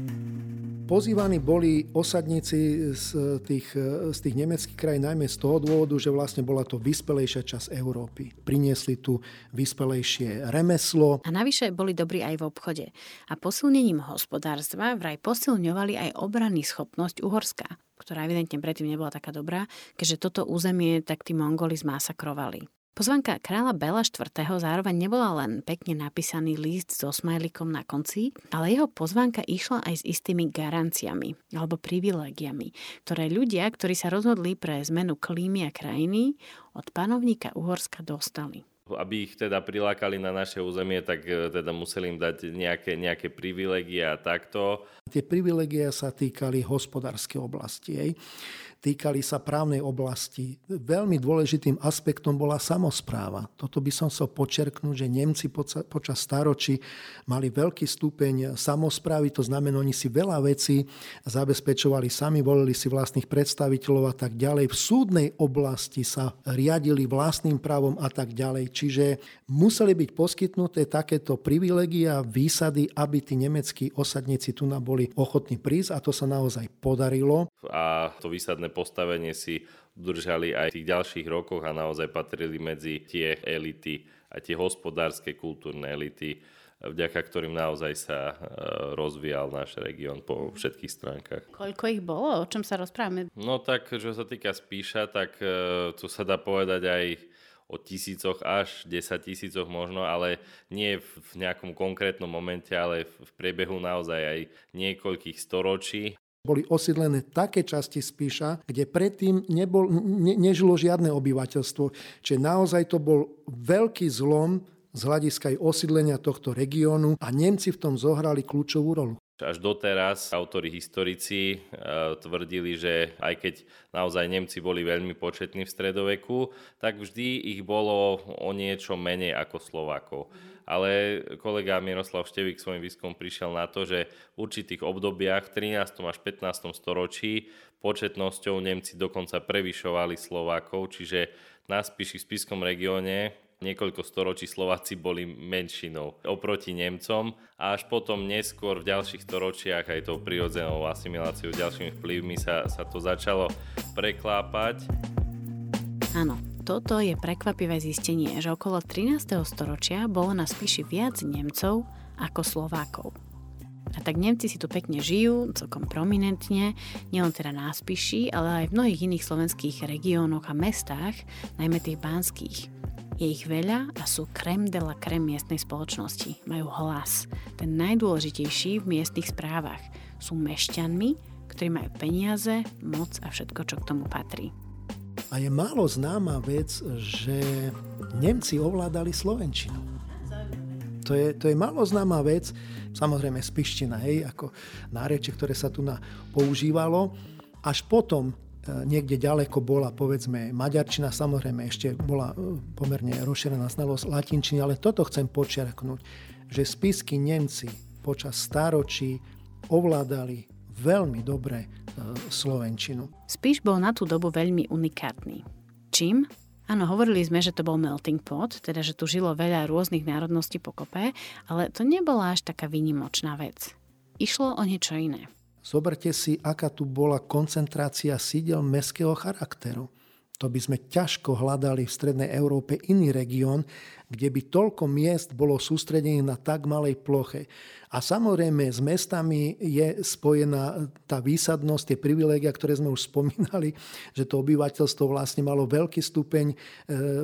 Pozývaní boli osadníci z tých, z tých nemeckých krajín najmä z toho dôvodu, že vlastne bola to vyspelejšia časť Európy. Priniesli tu vyspelejšie remeslo. A navyše boli dobrí aj v obchode. A posilnením hospodárstva vraj posilňovali aj obranný schopnosť Uhorska, ktorá evidentne predtým nebola taká dobrá, keďže toto územie tak tí Mongoli zmasakrovali. Pozvanka kráľa Bela IV. zároveň nebola len pekne napísaný list so smajlikom na konci, ale jeho pozvanka išla aj s istými garanciami alebo privilégiami, ktoré ľudia, ktorí sa rozhodli pre zmenu klímy a krajiny, od panovníka Uhorska dostali aby ich teda prilákali na naše územie, tak e, teda museli im dať nejaké, nejaké privilegie a takto. Tie privilegie sa týkali hospodárskej oblasti. Jej týkali sa právnej oblasti. Veľmi dôležitým aspektom bola samozpráva. Toto by som chcel počerknúť, že Nemci počas staročí mali veľký stupeň samozprávy, to znamená, oni si veľa vecí zabezpečovali sami, volili si vlastných predstaviteľov a tak ďalej. V súdnej oblasti sa riadili vlastným právom a tak ďalej. Čiže museli byť poskytnuté takéto privilegia, výsady, aby tí nemeckí osadníci tu boli ochotní prísť a to sa naozaj podarilo. A to výsadné postavenie si udržali aj v tých ďalších rokoch a naozaj patrili medzi tie elity a tie hospodárske, kultúrne elity, vďaka ktorým naozaj sa e, rozvíjal náš región po všetkých stránkach. Koľko ich bolo? O čom sa rozprávame? No tak, čo sa týka Spíša, tak e, tu sa dá povedať aj o tisícoch až 10 tisícoch možno, ale nie v nejakom konkrétnom momente, ale v priebehu naozaj aj niekoľkých storočí boli osídlené také časti Spíša, kde predtým nebol, ne, nežilo žiadne obyvateľstvo. Čiže naozaj to bol veľký zlom z hľadiska aj osídlenia tohto regiónu a Nemci v tom zohrali kľúčovú rolu. Až doteraz autori historici tvrdili, že aj keď naozaj Nemci boli veľmi početní v stredoveku, tak vždy ich bolo o niečo menej ako Slovákov. Ale kolega Miroslav Števik svojim výskum prišiel na to, že v určitých obdobiach v 13. až 15. storočí početnosťou Nemci dokonca prevyšovali Slovákov, čiže na Spiši v Spiskom regióne niekoľko storočí Slováci boli menšinou oproti Nemcom a až potom neskôr v ďalších storočiach aj tou prirodzenou asimiláciou, ďalšími vplyvmi sa, sa to začalo preklápať. Áno, toto je prekvapivé zistenie, že okolo 13. storočia bolo na Spiši viac Nemcov ako Slovákov. A tak Nemci si tu pekne žijú, celkom prominentne, nielen teda na Spiši, ale aj v mnohých iných slovenských regiónoch a mestách, najmä tých banských. Je ich veľa a sú krem de la krem miestnej spoločnosti. Majú hlas, ten najdôležitejší v miestnych správach. Sú mešťanmi, ktorí majú peniaze, moc a všetko, čo k tomu patrí. A je málo známa vec, že Nemci ovládali Slovenčinu. To je, to je málo známa vec, samozrejme spiština, hej, ako nárečie, ktoré sa tu na, používalo. Až potom E, niekde ďaleko bola povedzme maďarčina, samozrejme ešte bola e, pomerne rozšírená znalosť latinčiny, ale toto chcem počiarknúť, že spisky Nemci počas stáročí ovládali veľmi dobre Slovenčinu. Spiš bol na tú dobu veľmi unikátny. Čím? Áno, hovorili sme, že to bol melting pot, teda že tu žilo veľa rôznych národností pokope, ale to nebola až taká výnimočná vec. Išlo o niečo iné. Zoberte si, aká tu bola koncentrácia sídel mestského charakteru. To by sme ťažko hľadali v Strednej Európe iný región, kde by toľko miest bolo sústredených na tak malej ploche. A samozrejme s mestami je spojená tá výsadnosť, tie privilégia, ktoré sme už spomínali, že to obyvateľstvo vlastne malo veľký stupeň, e,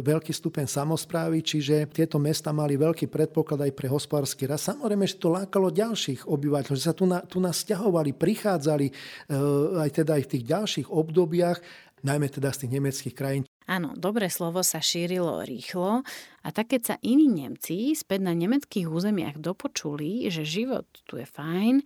veľký stupeň samozprávy, čiže tieto mesta mali veľký predpoklad aj pre hospodársky rast. Samozrejme, že to lákalo ďalších obyvateľov, že sa tu, na, tu nás prichádzali e, aj teda aj v tých ďalších obdobiach, najmä teda z tých nemeckých krajín. Áno, dobré slovo sa šírilo rýchlo a tak keď sa iní Nemci späť na nemeckých územiach dopočuli, že život tu je fajn,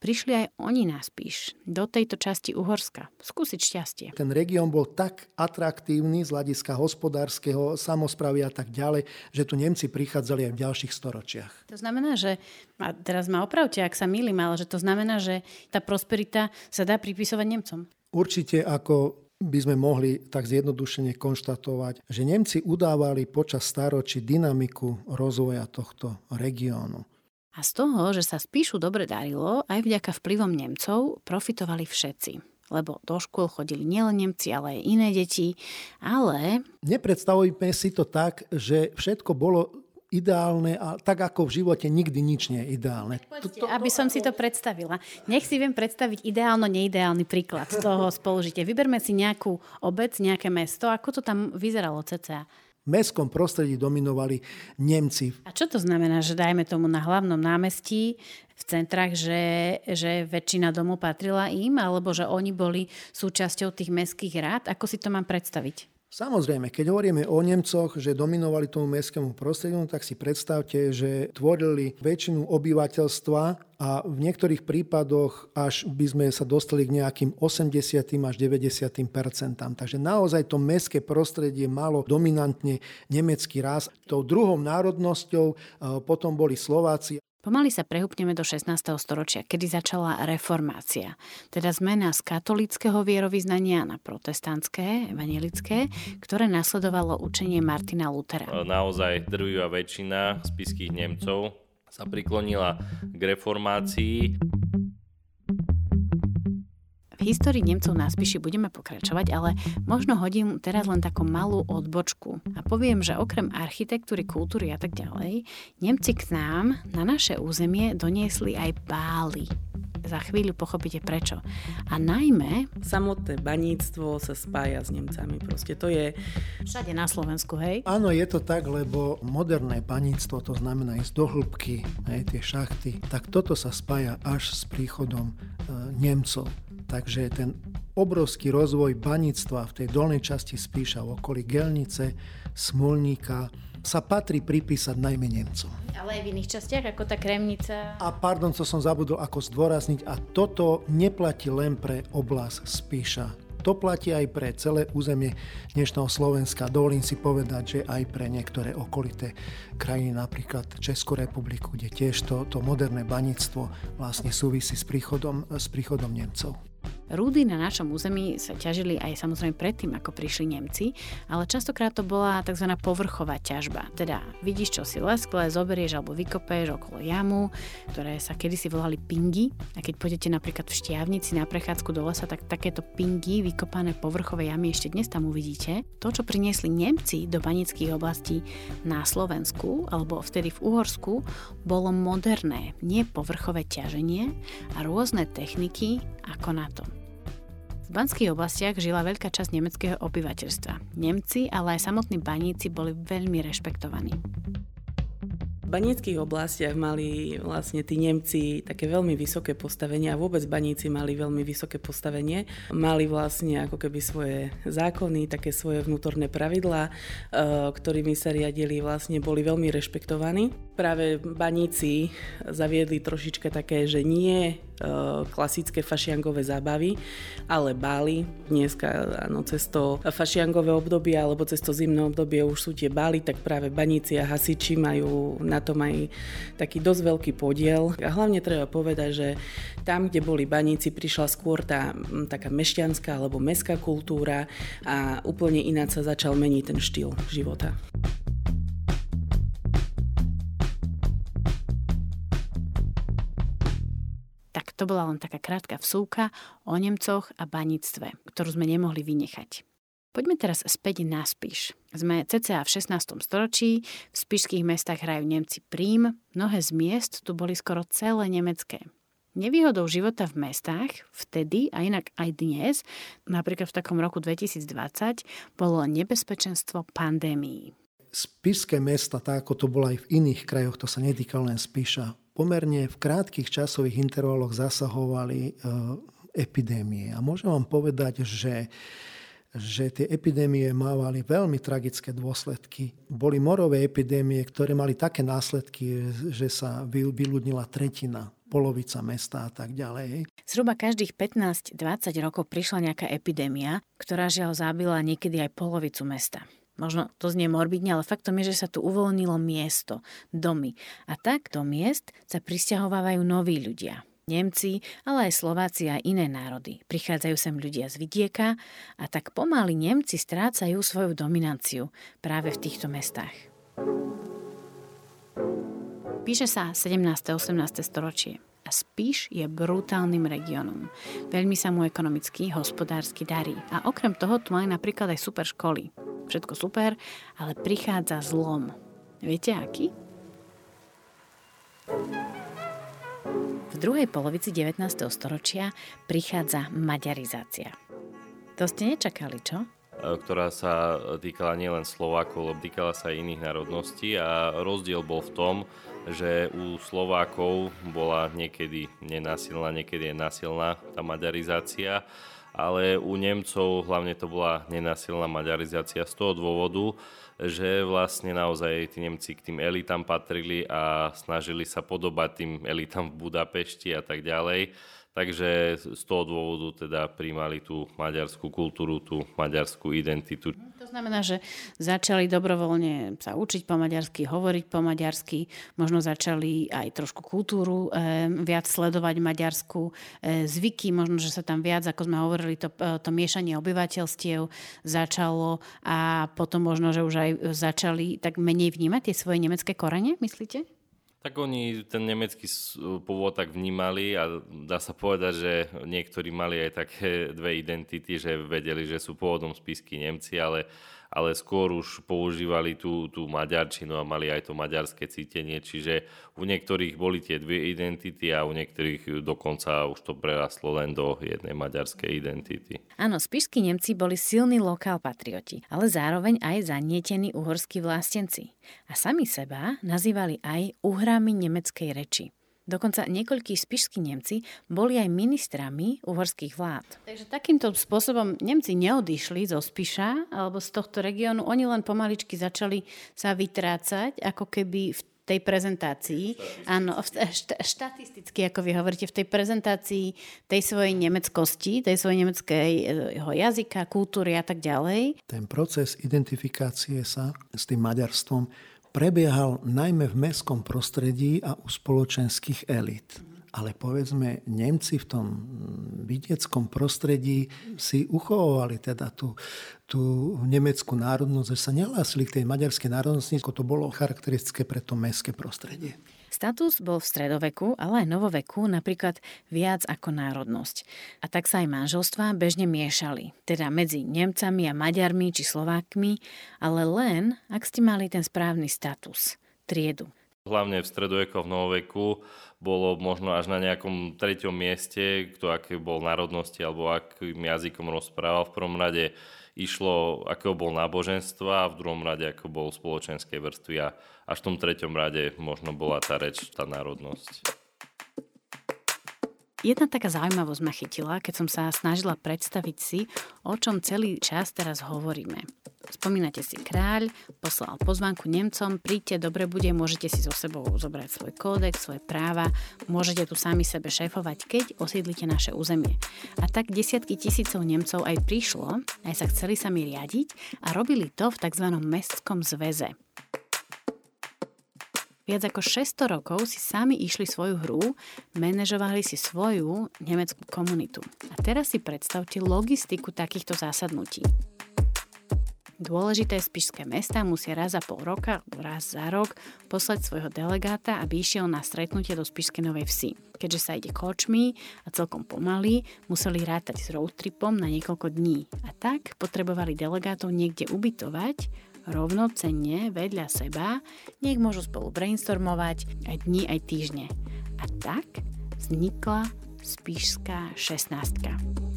prišli aj oni na Spíš, do tejto časti Uhorska, skúsiť šťastie. Ten región bol tak atraktívny z hľadiska hospodárskeho, samozprávy a tak ďalej, že tu Nemci prichádzali aj v ďalších storočiach. To znamená, že, a teraz ma opravte, ak sa milím, ale že to znamená, že tá prosperita sa dá pripisovať Nemcom. Určite ako by sme mohli tak zjednodušene konštatovať, že Nemci udávali počas staročí dynamiku rozvoja tohto regiónu. A z toho, že sa spíšu dobre darilo, aj vďaka vplyvom Nemcov profitovali všetci lebo do škôl chodili nielen Nemci, ale aj iné deti, ale... Nepredstavujme si to tak, že všetko bolo ideálne a tak ako v živote nikdy nič nie je ideálne. Poďte, aby som si to predstavila. Nech si viem predstaviť ideálno-neideálny príklad toho <laughs> spolužitia. Vyberme si nejakú obec, nejaké mesto. Ako to tam vyzeralo cca? V mestskom prostredí dominovali Nemci. A čo to znamená, že dajme tomu na hlavnom námestí v centrách, že, že väčšina domov patrila im, alebo že oni boli súčasťou tých mestských rád? Ako si to mám predstaviť? Samozrejme, keď hovoríme o Nemcoch, že dominovali tomu mestskému prostrediu, tak si predstavte, že tvorili väčšinu obyvateľstva a v niektorých prípadoch až by sme sa dostali k nejakým 80 až 90 percentám. Takže naozaj to mestské prostredie malo dominantne nemecký raz. Tou druhou národnosťou e, potom boli Slováci Pomaly sa prehupneme do 16. storočia, kedy začala reformácia, teda zmena z katolického vierovýznania na protestantské, evangelické, ktoré nasledovalo učenie Martina Lutera. Naozaj drvivá väčšina spiských Nemcov sa priklonila k reformácii. Histórii Nemcov na Spiši budeme pokračovať, ale možno hodím teraz len takú malú odbočku a poviem, že okrem architektúry, kultúry a tak ďalej, Nemci k nám na naše územie doniesli aj bály za chvíľu pochopíte prečo. A najmä... Samotné baníctvo sa spája s Nemcami. Proste to je... Všade na Slovensku, hej? Áno, je to tak, lebo moderné baníctvo, to znamená ísť do hĺbky, hej, tie šachty, tak toto sa spája až s príchodom e, Nemcov. Takže ten obrovský rozvoj baníctva v tej dolnej časti Spíša v okolí Gelnice, Smolníka sa patrí pripísať najmä Nemcom. Ale aj v iných častiach, ako tá Kremnica. A pardon, co som zabudol ako zdôrazniť, a toto neplatí len pre oblasť Spíša. To platí aj pre celé územie dnešného Slovenska. Dovolím si povedať, že aj pre niektoré okolité krajiny, napríklad Českú republiku, kde tiež to, to moderné baníctvo vlastne súvisí s príchodom, s príchodom Nemcov. Rúdy na našom území sa ťažili aj samozrejme predtým, ako prišli Nemci, ale častokrát to bola tzv. povrchová ťažba. Teda vidíš, čo si leskle, zoberieš alebo vykopeš okolo jamu, ktoré sa kedysi volali pingy. A keď pôjdete napríklad v Štiavnici na prechádzku do lesa, tak takéto pingy, vykopané povrchové jamy ešte dnes tam uvidíte. To, čo priniesli Nemci do banických oblastí na Slovensku alebo vtedy v Uhorsku, bolo moderné, nie povrchové ťaženie a rôzne techniky ako na to. V banských oblastiach žila veľká časť nemeckého obyvateľstva. Nemci, ale aj samotní baníci boli veľmi rešpektovaní banických oblastiach mali vlastne tí Nemci také veľmi vysoké postavenie a vôbec baníci mali veľmi vysoké postavenie. Mali vlastne ako keby svoje zákony, také svoje vnútorné pravidlá, e, ktorými sa riadili, vlastne boli veľmi rešpektovaní. Práve baníci zaviedli trošička také, že nie e, klasické fašiangové zábavy, ale báli. Dneska áno, cez to fašiangové obdobie alebo cez to zimné obdobie už sú tie bály, tak práve baníci a hasiči majú na tom aj taký dosť veľký podiel. A hlavne treba povedať, že tam, kde boli baníci, prišla skôr tá taká mešťanská alebo mestská kultúra a úplne ináč sa začal meniť ten štýl života. To bola len taká krátka vsúka o Nemcoch a baníctve, ktorú sme nemohli vynechať. Poďme teraz späť na Spiš. Sme cca v 16. storočí, v spišských mestách hrajú Nemci prím, mnohé z miest tu boli skoro celé nemecké. Nevýhodou života v mestách vtedy a inak aj dnes, napríklad v takom roku 2020, bolo nebezpečenstvo pandémií. Spišské mesta, tak ako to bolo aj v iných krajoch, to sa netýka len Spiša, pomerne v krátkých časových intervaloch zasahovali e, epidémie. A môžem vám povedať, že že tie epidémie mávali veľmi tragické dôsledky. Boli morové epidémie, ktoré mali také následky, že sa vyľudnila tretina polovica mesta a tak ďalej. Zhruba každých 15-20 rokov prišla nejaká epidémia, ktorá žiaľ zabila niekedy aj polovicu mesta. Možno to znie morbidne, ale faktom je, že sa tu uvoľnilo miesto, domy. A tak do miest sa pristahovávajú noví ľudia. Nemci, ale aj Slováci a iné národy. Prichádzajú sem ľudia z vidieka a tak pomaly Nemci strácajú svoju dominanciu práve v týchto mestách. Píše sa 17. 18. storočie a Spíš je brutálnym regiónom. Veľmi sa mu ekonomicky, hospodársky darí. A okrem toho tu majú napríklad aj super školy. Všetko super, ale prichádza zlom. Viete aký? V druhej polovici 19. storočia prichádza maďarizácia. To ste nečakali, čo? E, ktorá sa týkala nielen Slovákov, ale týkala sa aj iných národností a rozdiel bol v tom, že u Slovákov bola niekedy nenásilná, niekedy je násilná tá maďarizácia, ale u Nemcov hlavne to bola nenásilná maďarizácia z toho dôvodu, že vlastne naozaj tí Nemci k tým elitám patrili a snažili sa podobať tým elitám v Budapešti a tak ďalej. Takže z toho dôvodu teda príjmali tú maďarskú kultúru, tú maďarskú identitu. To znamená, že začali dobrovoľne sa učiť po maďarsky, hovoriť po maďarsky, možno začali aj trošku kultúru e, viac sledovať maďarskú e, zvyky, možno, že sa tam viac, ako sme hovorili, to, e, to miešanie obyvateľstiev začalo a potom možno, že už aj začali tak menej vnímať tie svoje nemecké korene, myslíte? Tak oni ten nemecký pôvod tak vnímali a dá sa povedať, že niektorí mali aj také dve identity, že vedeli, že sú pôvodom spisky Nemci, ale ale skôr už používali tú, tú maďarčinu a mali aj to maďarské cítenie, čiže u niektorých boli tie dve identity a u niektorých dokonca už to prerastlo len do jednej maďarskej identity. Áno, spišskí Nemci boli silní lokál patrioti, ale zároveň aj zanietení uhorskí vlastenci. A sami seba nazývali aj uhrami nemeckej reči. Dokonca niekoľkí spišskí Nemci boli aj ministrami uhorských vlád. Takže takýmto spôsobom Nemci neodišli zo Spiša alebo z tohto regiónu, oni len pomaličky začali sa vytrácať, ako keby v tej prezentácii, áno, štatisticky, ako vy hovoríte, v tej prezentácii tej svojej nemeckosti, tej svojej nemeckého jazyka, kultúry a tak ďalej. Ten proces identifikácie sa s tým maďarstvom prebiehal najmä v mestskom prostredí a u spoločenských elít. Ale povedzme, Nemci v tom vidieckom prostredí si uchovovali teda tú, tú nemeckú národnosť, že sa nehlásili k tej maďarskej národnosti, ako to bolo charakteristické pre to mestské prostredie. Status bol v stredoveku, ale aj novoveku napríklad viac ako národnosť. A tak sa aj manželstvá bežne miešali, teda medzi Nemcami a Maďarmi či Slovákmi, ale len ak ste mali ten správny status, triedu. Hlavne v stredoveku a v novoveku bolo možno až na nejakom treťom mieste, kto aké bol národnosti alebo akým jazykom rozprával. V prvom rade išlo, akého bol náboženstva a v druhom rade, ako bol spoločenskej vrstvy a až v tom treťom rade možno bola tá reč, tá národnosť. Jedna taká zaujímavosť ma chytila, keď som sa snažila predstaviť si, o čom celý čas teraz hovoríme. Spomínate si, kráľ poslal pozvánku Nemcom, príďte, dobre bude, môžete si so sebou zobrať svoj kódex, svoje práva, môžete tu sami sebe šéfovať, keď osídlite naše územie. A tak desiatky tisícov Nemcov aj prišlo, aj sa chceli sami riadiť a robili to v tzv. mestskom zväze. Viac ako 600 rokov si sami išli svoju hru, manažovali si svoju nemeckú komunitu. A teraz si predstavte logistiku takýchto zásadnutí. Dôležité spišské mesta musia raz za pol roka raz za rok poslať svojho delegáta, aby išiel na stretnutie do Spišskej Novej Vsi. Keďže sa ide kočmi a celkom pomaly, museli rátať s roadtripom na niekoľko dní. A tak potrebovali delegátov niekde ubytovať, rovnocenne vedľa seba, nech môžu spolu brainstormovať aj dni, aj týždne. A tak vznikla Spišská 16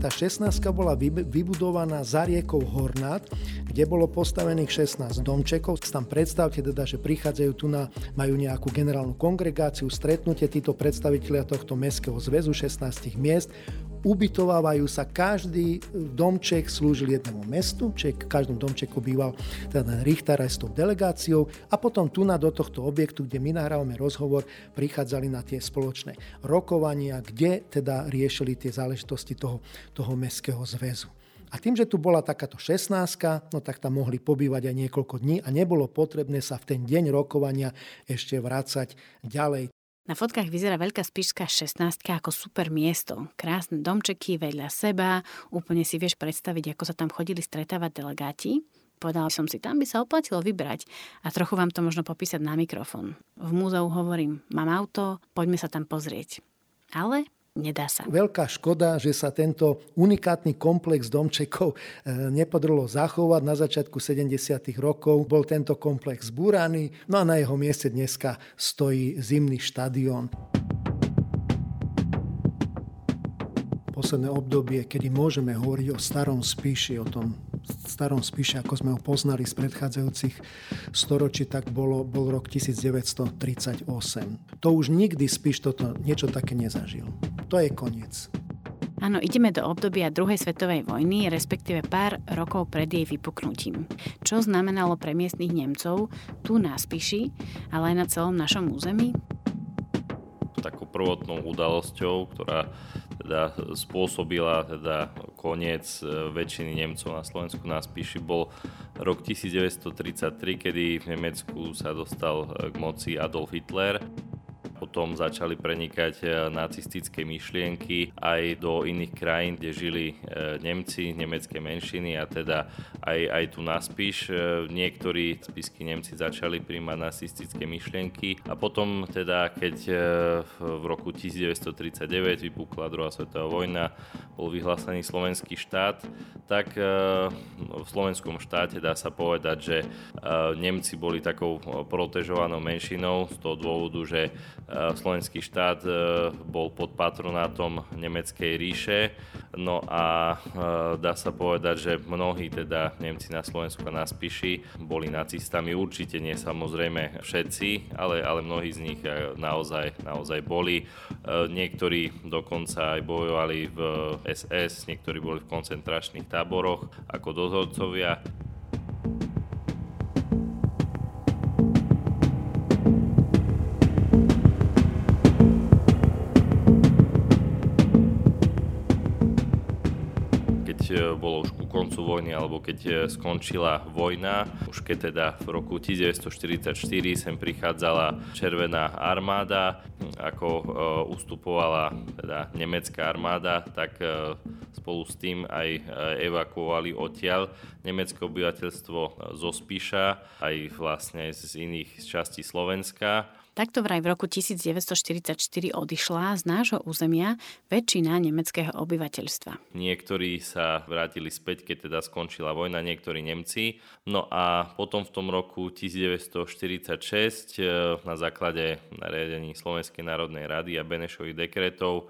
tá 16 bola vybudovaná za riekou Hornát, kde bolo postavených 16 domčekov. Tam predstavte teda, že prichádzajú tu na, majú nejakú generálnu kongregáciu, stretnutie títo predstavitelia tohto mestského zväzu 16 miest, ubytovávajú sa, každý domček slúžil jednému mestu, čiže v každom domčeku býval teda Richter aj s tou delegáciou a potom tu na do tohto objektu, kde my nahrávame rozhovor, prichádzali na tie spoločné rokovania, kde teda riešili tie záležitosti toho, toho mestského zväzu. A tým, že tu bola takáto 16, no tak tam mohli pobývať aj niekoľko dní a nebolo potrebné sa v ten deň rokovania ešte vrácať ďalej. Na fotkách vyzerá veľká spišská 16 ako super miesto. Krásne domčeky vedľa seba, úplne si vieš predstaviť, ako sa tam chodili stretávať delegáti. Povedala som si, tam by sa oplatilo vybrať a trochu vám to možno popísať na mikrofón. V múzeu hovorím, mám auto, poďme sa tam pozrieť. Ale nedá sa. Veľká škoda, že sa tento unikátny komplex domčekov e, nepodrlo zachovať. Na začiatku 70. rokov bol tento komplex zbúraný, no a na jeho mieste dneska stojí zimný štadión. Posledné obdobie, kedy môžeme hovoriť o starom spíši, o tom starom spíše, ako sme ho poznali z predchádzajúcich storočí, tak bolo, bol rok 1938. To už nikdy spíš toto niečo také nezažil. To je koniec. Áno, ideme do obdobia druhej svetovej vojny, respektíve pár rokov pred jej vypuknutím. Čo znamenalo pre miestnych Nemcov tu na Spiši, ale aj na celom našom území? Takou prvotnou udalosťou, ktorá teda spôsobila teda koniec e, väčšiny Nemcov na Slovensku. Na Spíši bol rok 1933, kedy v Nemecku sa dostal e, k moci Adolf Hitler potom začali prenikať e, nacistické myšlienky aj do iných krajín, kde žili e, Nemci, nemecké menšiny a teda aj, aj tu naspíš. E, niektorí spisky Nemci začali príjmať nacistické myšlienky a potom teda, keď v roku 1939 vypukla druhá svetová vojna, bol vyhlásený slovenský štát, tak v slovenskom štáte dá sa povedať, že Nemci boli takou protežovanou menšinou z toho dôvodu, že slovenský štát bol pod patronátom Nemeckej ríše. No a dá sa povedať, že mnohí teda Nemci na Slovensku a na Spiši boli nacistami. Určite nie samozrejme všetci, ale, ale mnohí z nich naozaj, naozaj boli. Niektorí dokonca aj bojovali v SS, niektorí boli v koncentračných táboroch ako dozorcovia. Bolo už ku koncu vojny alebo keď e, skončila vojna, už keď teda v roku 1944 sem prichádzala Červená armáda, ako e, ustupovala teda nemecká armáda, tak e, spolu s tým aj evakuovali odtiaľ nemecké obyvateľstvo zo Spíša, aj vlastne z iných častí Slovenska Takto vraj v roku 1944 odišla z nášho územia väčšina nemeckého obyvateľstva. Niektorí sa vrátili späť, keď teda skončila vojna, niektorí Nemci. No a potom v tom roku 1946 eh, na základe nariadení Slovenskej národnej rady a Benešových dekretov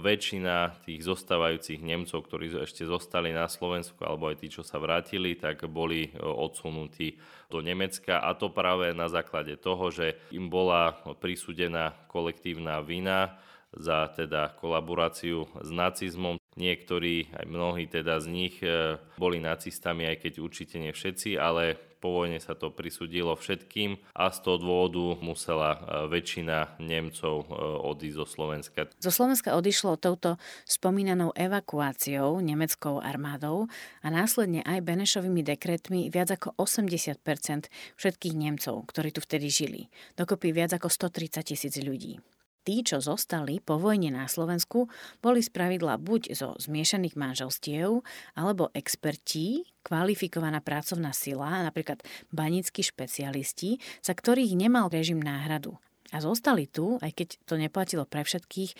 väčšina tých zostávajúcich Nemcov, ktorí ešte zostali na Slovensku, alebo aj tí, čo sa vrátili, tak boli eh, odsunutí do Nemecka a to práve na základe toho, že im bola prisúdená kolektívna vina za teda kolaboráciu s nacizmom. Niektorí, aj mnohí teda z nich e, boli nacistami, aj keď určite nie všetci, ale po vojne sa to prisudilo všetkým a z toho dôvodu musela e, väčšina Nemcov e, odísť zo Slovenska. Zo Slovenska odišlo touto spomínanou evakuáciou nemeckou armádou a následne aj Benešovými dekretmi viac ako 80% všetkých Nemcov, ktorí tu vtedy žili. Dokopy viac ako 130 tisíc ľudí. Tí, čo zostali po vojne na Slovensku, boli spravidla buď zo zmiešaných manželstiev, alebo experti, kvalifikovaná pracovná sila, napríklad banickí špecialisti, za ktorých nemal režim náhradu. A zostali tu, aj keď to neplatilo pre všetkých,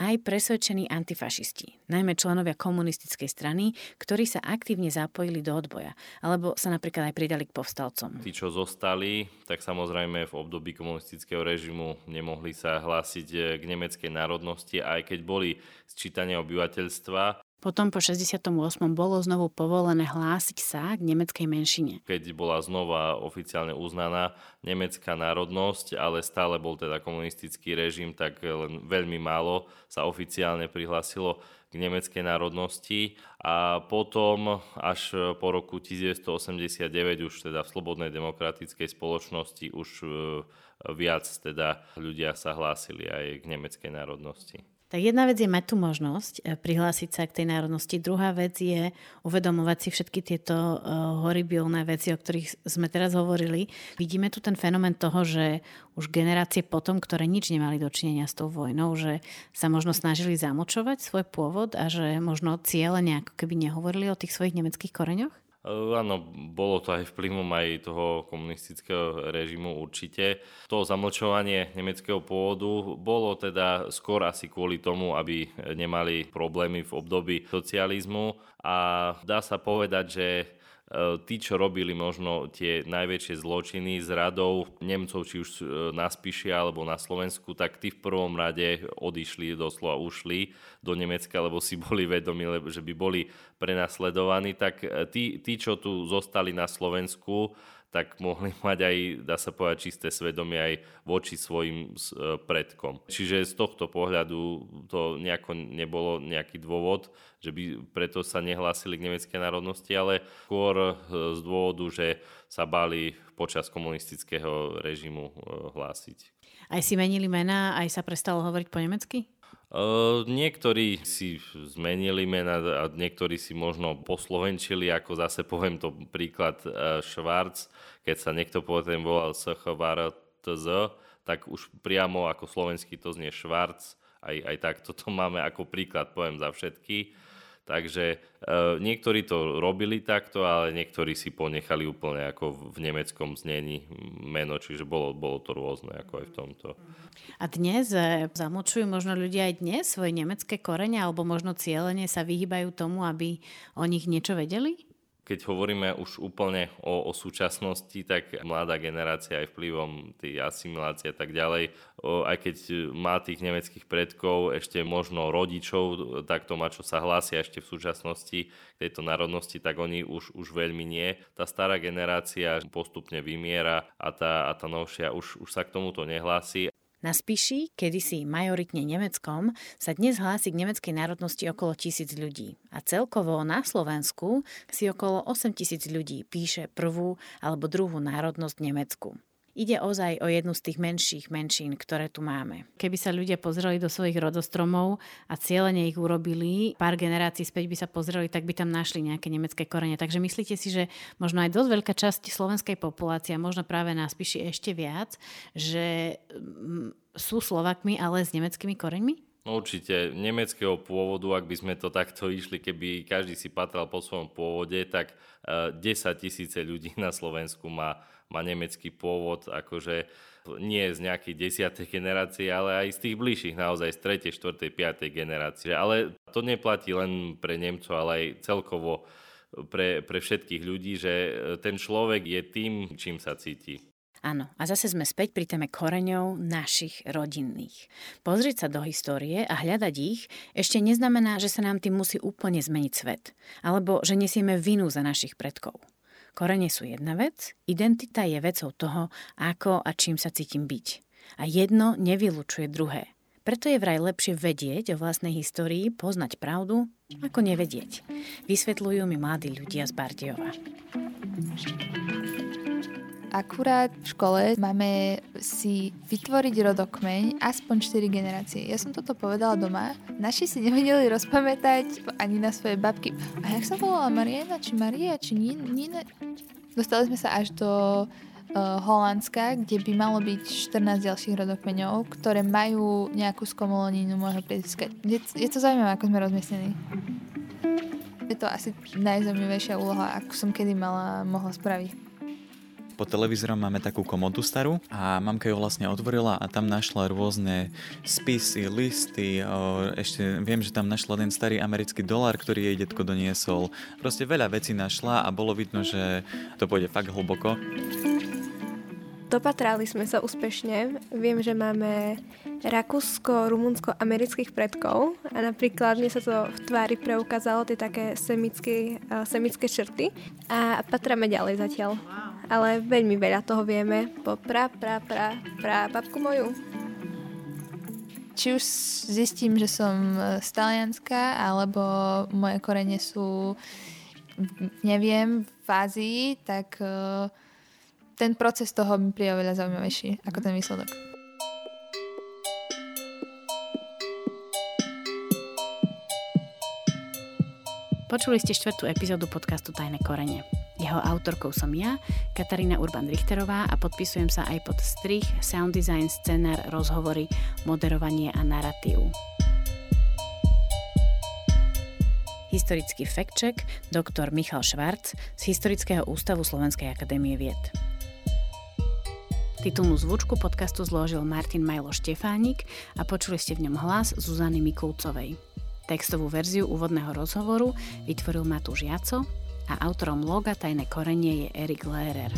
aj presvedčení antifašisti, najmä členovia komunistickej strany, ktorí sa aktívne zapojili do odboja, alebo sa napríklad aj pridali k povstalcom. Tí, čo zostali, tak samozrejme v období komunistického režimu nemohli sa hlásiť eh, k nemeckej národnosti, aj keď boli sčítania obyvateľstva, potom po 68. bolo znovu povolené hlásiť sa k nemeckej menšine. Keď bola znova oficiálne uznaná nemecká národnosť, ale stále bol teda komunistický režim, tak len veľmi málo sa oficiálne prihlásilo k nemeckej národnosti a potom až po roku 1989 už teda v slobodnej demokratickej spoločnosti už e, viac teda ľudia sa hlásili aj k nemeckej národnosti. Tak jedna vec je mať tú možnosť eh, prihlásiť sa k tej národnosti, druhá vec je uvedomovať si všetky tieto uh, horibilné veci, o ktorých sme teraz hovorili. Vidíme tu ten fenomén toho, že už generácie potom, ktoré nič nemali dočinenia s tou vojnou, že sa možno snažili zamočovať svoj pôvod a že možno cieľene ako keby nehovorili o tých svojich nemeckých koreňoch? Áno, bolo to aj vplyvom aj toho komunistického režimu určite. To zamlčovanie nemeckého pôvodu bolo teda skôr asi kvôli tomu, aby nemali problémy v období socializmu a dá sa povedať, že tí, čo robili možno tie najväčšie zločiny z radov Nemcov, či už e, na Spiši alebo na Slovensku, tak tí v prvom rade odišli, doslova ušli do Nemecka, lebo si boli vedomi, že by boli prenasledovaní. Tak e, tí, tí čo tu zostali na Slovensku, tak mohli <laughs> mať aj, dá sa povedať, čisté svedomie aj voči svojim e, predkom. Čiže z tohto pohľadu to nejako nebolo nejaký dôvod, že by preto sa nehlásili k nemeckej národnosti, ale skôr e, z dôvodu, že sa báli počas komunistického režimu e, hlásiť. Aj si menili mená, aj sa prestalo hovoriť po nemecky? Niektorí si zmenili mena a niektorí si možno poslovenčili, ako zase poviem to príklad Švarc, keď sa niekto potom volal SHVRTZ, tak už priamo ako slovenský to znie Švarc, aj, aj tak toto <laughs> máme ako príklad, poviem za všetky. Takže e, niektorí to robili takto, ale niektorí si ponechali úplne ako v nemeckom znení meno, čiže bolo, bolo to rôzne ako aj v tomto. A dnes e, zamočujú možno ľudia aj dnes svoje nemecké korene, alebo možno cieľene sa vyhýbajú tomu, aby o nich niečo vedeli? Keď hovoríme už úplne o, o súčasnosti, tak mladá generácia aj vplyvom tej asimilácie a tak ďalej, o, aj keď má tých nemeckých predkov, ešte možno rodičov, takto má, čo sa hlásia ešte v súčasnosti tejto národnosti, tak oni už, už veľmi nie. Tá stará generácia postupne vymiera a tá, a tá novšia už, už sa k tomuto nehlási. Na Spiši, kedysi majoritne nemeckom, sa dnes hlási k nemeckej národnosti okolo tisíc ľudí. A celkovo na Slovensku si okolo 8 tisíc ľudí píše prvú alebo druhú národnosť Nemecku. Ide ozaj o jednu z tých menších menšín, ktoré tu máme. Keby sa ľudia pozreli do svojich rodostromov a cieľene ich urobili, pár generácií späť by sa pozreli, tak by tam našli nejaké nemecké korene. Takže myslíte si, že možno aj dosť veľká časť slovenskej populácie, a možno práve nás píši ešte viac, že mm, sú Slovakmi, ale s nemeckými koreňmi? No určite nemeckého pôvodu, ak by sme to takto išli, keby každý si patral po svojom pôvode, tak 10 eh, tisíce ľudí na Slovensku má má nemecký pôvod, akože nie z nejakej desiatej generácie, ale aj z tých bližších, naozaj z tretej, štvrtej, piatej generácie. Ale to neplatí len pre Nemcov, ale aj celkovo pre, pre všetkých ľudí, že ten človek je tým, čím sa cíti. Áno, a zase sme späť pri téme koreňov našich rodinných. Pozrieť sa do histórie a hľadať ich ešte neznamená, že sa nám tým musí úplne zmeniť svet, alebo že nesieme vinu za našich predkov. Korene sú jedna vec, identita je vecou toho, ako a čím sa cítim byť. A jedno nevylučuje druhé. Preto je vraj lepšie vedieť o vlastnej histórii, poznať pravdu, ako nevedieť. Vysvetľujú mi mladí ľudia z Bardiova. Akurát v škole máme si vytvoriť rodokmeň aspoň 4 generácie. Ja som toto povedala doma. Naši si nevedeli rozpamätať ani na svoje babky. A jak sa volala Mariana, či Maria, či Nina? Dostali sme sa až do uh, Holandska, kde by malo byť 14 ďalších rodokmeňov, ktoré majú nejakú skomoloninu môjho priezviska. Je, je to zaujímavé, ako sme rozmiestnení. Je to asi najzaujímavejšia úloha, ako som kedy mala, mohla spraviť pod televízorom máme takú komodu starú a mamka ju vlastne otvorila a tam našla rôzne spisy, listy, ešte viem, že tam našla ten starý americký dolár, ktorý jej detko doniesol. Proste veľa vecí našla a bolo vidno, že to pôjde fakt hlboko. Dopatrali sme sa úspešne. Viem, že máme rakúsko-rumunsko-amerických predkov a napríklad mne sa to v tvári preukázalo tie také semické, semické črty a patráme ďalej zatiaľ. Ale veľmi veľa toho vieme po pra, pra, pra, pra babku moju. Či už zistím, že som z Talianska, alebo moje korene sú, neviem, v Ázii, tak uh, ten proces toho mi príde oveľa zaujímavejší ako ten výsledok. Počuli ste štvrtú epizódu podcastu Tajné korene. Jeho autorkou som ja, Katarína Urban-Richterová a podpisujem sa aj pod strich, sound design, scenár, rozhovory, moderovanie a narratív. Historický fact-check doktor Michal Švarc z Historického ústavu Slovenskej akadémie vied. Titulnú zvučku podcastu zložil Martin Majlo Štefánik a počuli ste v ňom hlas Zuzany Mikulcovej. Textovú verziu úvodného rozhovoru vytvoril Matúš Jaco a autorom loga Tajné korenie je Erik Lehrer.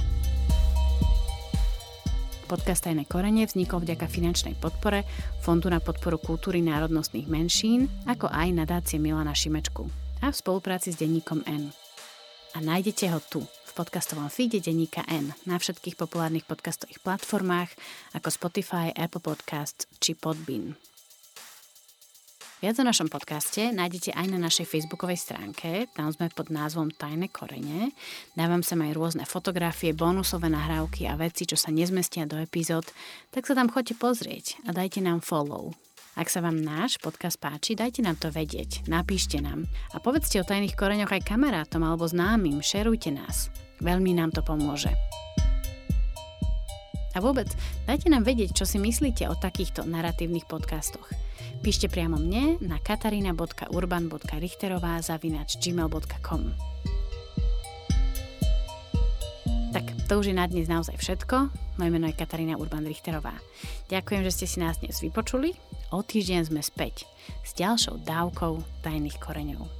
Podcast Tajné korenie vznikol vďaka finančnej podpore Fondu na podporu kultúry národnostných menšín, ako aj nadácie Milana Šimečku a v spolupráci s denníkom N. A nájdete ho tu, podcastovom feede denníka N na všetkých populárnych podcastových platformách ako Spotify, Apple Podcasts či Podbean. Viac o našom podcaste nájdete aj na našej facebookovej stránke, tam sme pod názvom Tajné korene. Dávam sa aj rôzne fotografie, bonusové nahrávky a veci, čo sa nezmestia do epizód, tak sa tam choďte pozrieť a dajte nám follow. Ak sa vám náš podcast páči, dajte nám to vedieť, napíšte nám a povedzte o tajných koreňoch aj kamarátom alebo známym, šerujte nás. Veľmi nám to pomôže. A vôbec, dajte nám vedieť, čo si myslíte o takýchto narratívnych podcastoch. Píšte priamo mne na katarina.urban.richterová zavinač gmail.com Tak to už je na dnes naozaj všetko. Moje meno je Katarína Urban-Richterová. Ďakujem, že ste si nás dnes vypočuli. O týždeň sme späť s ďalšou dávkou tajných koreňov.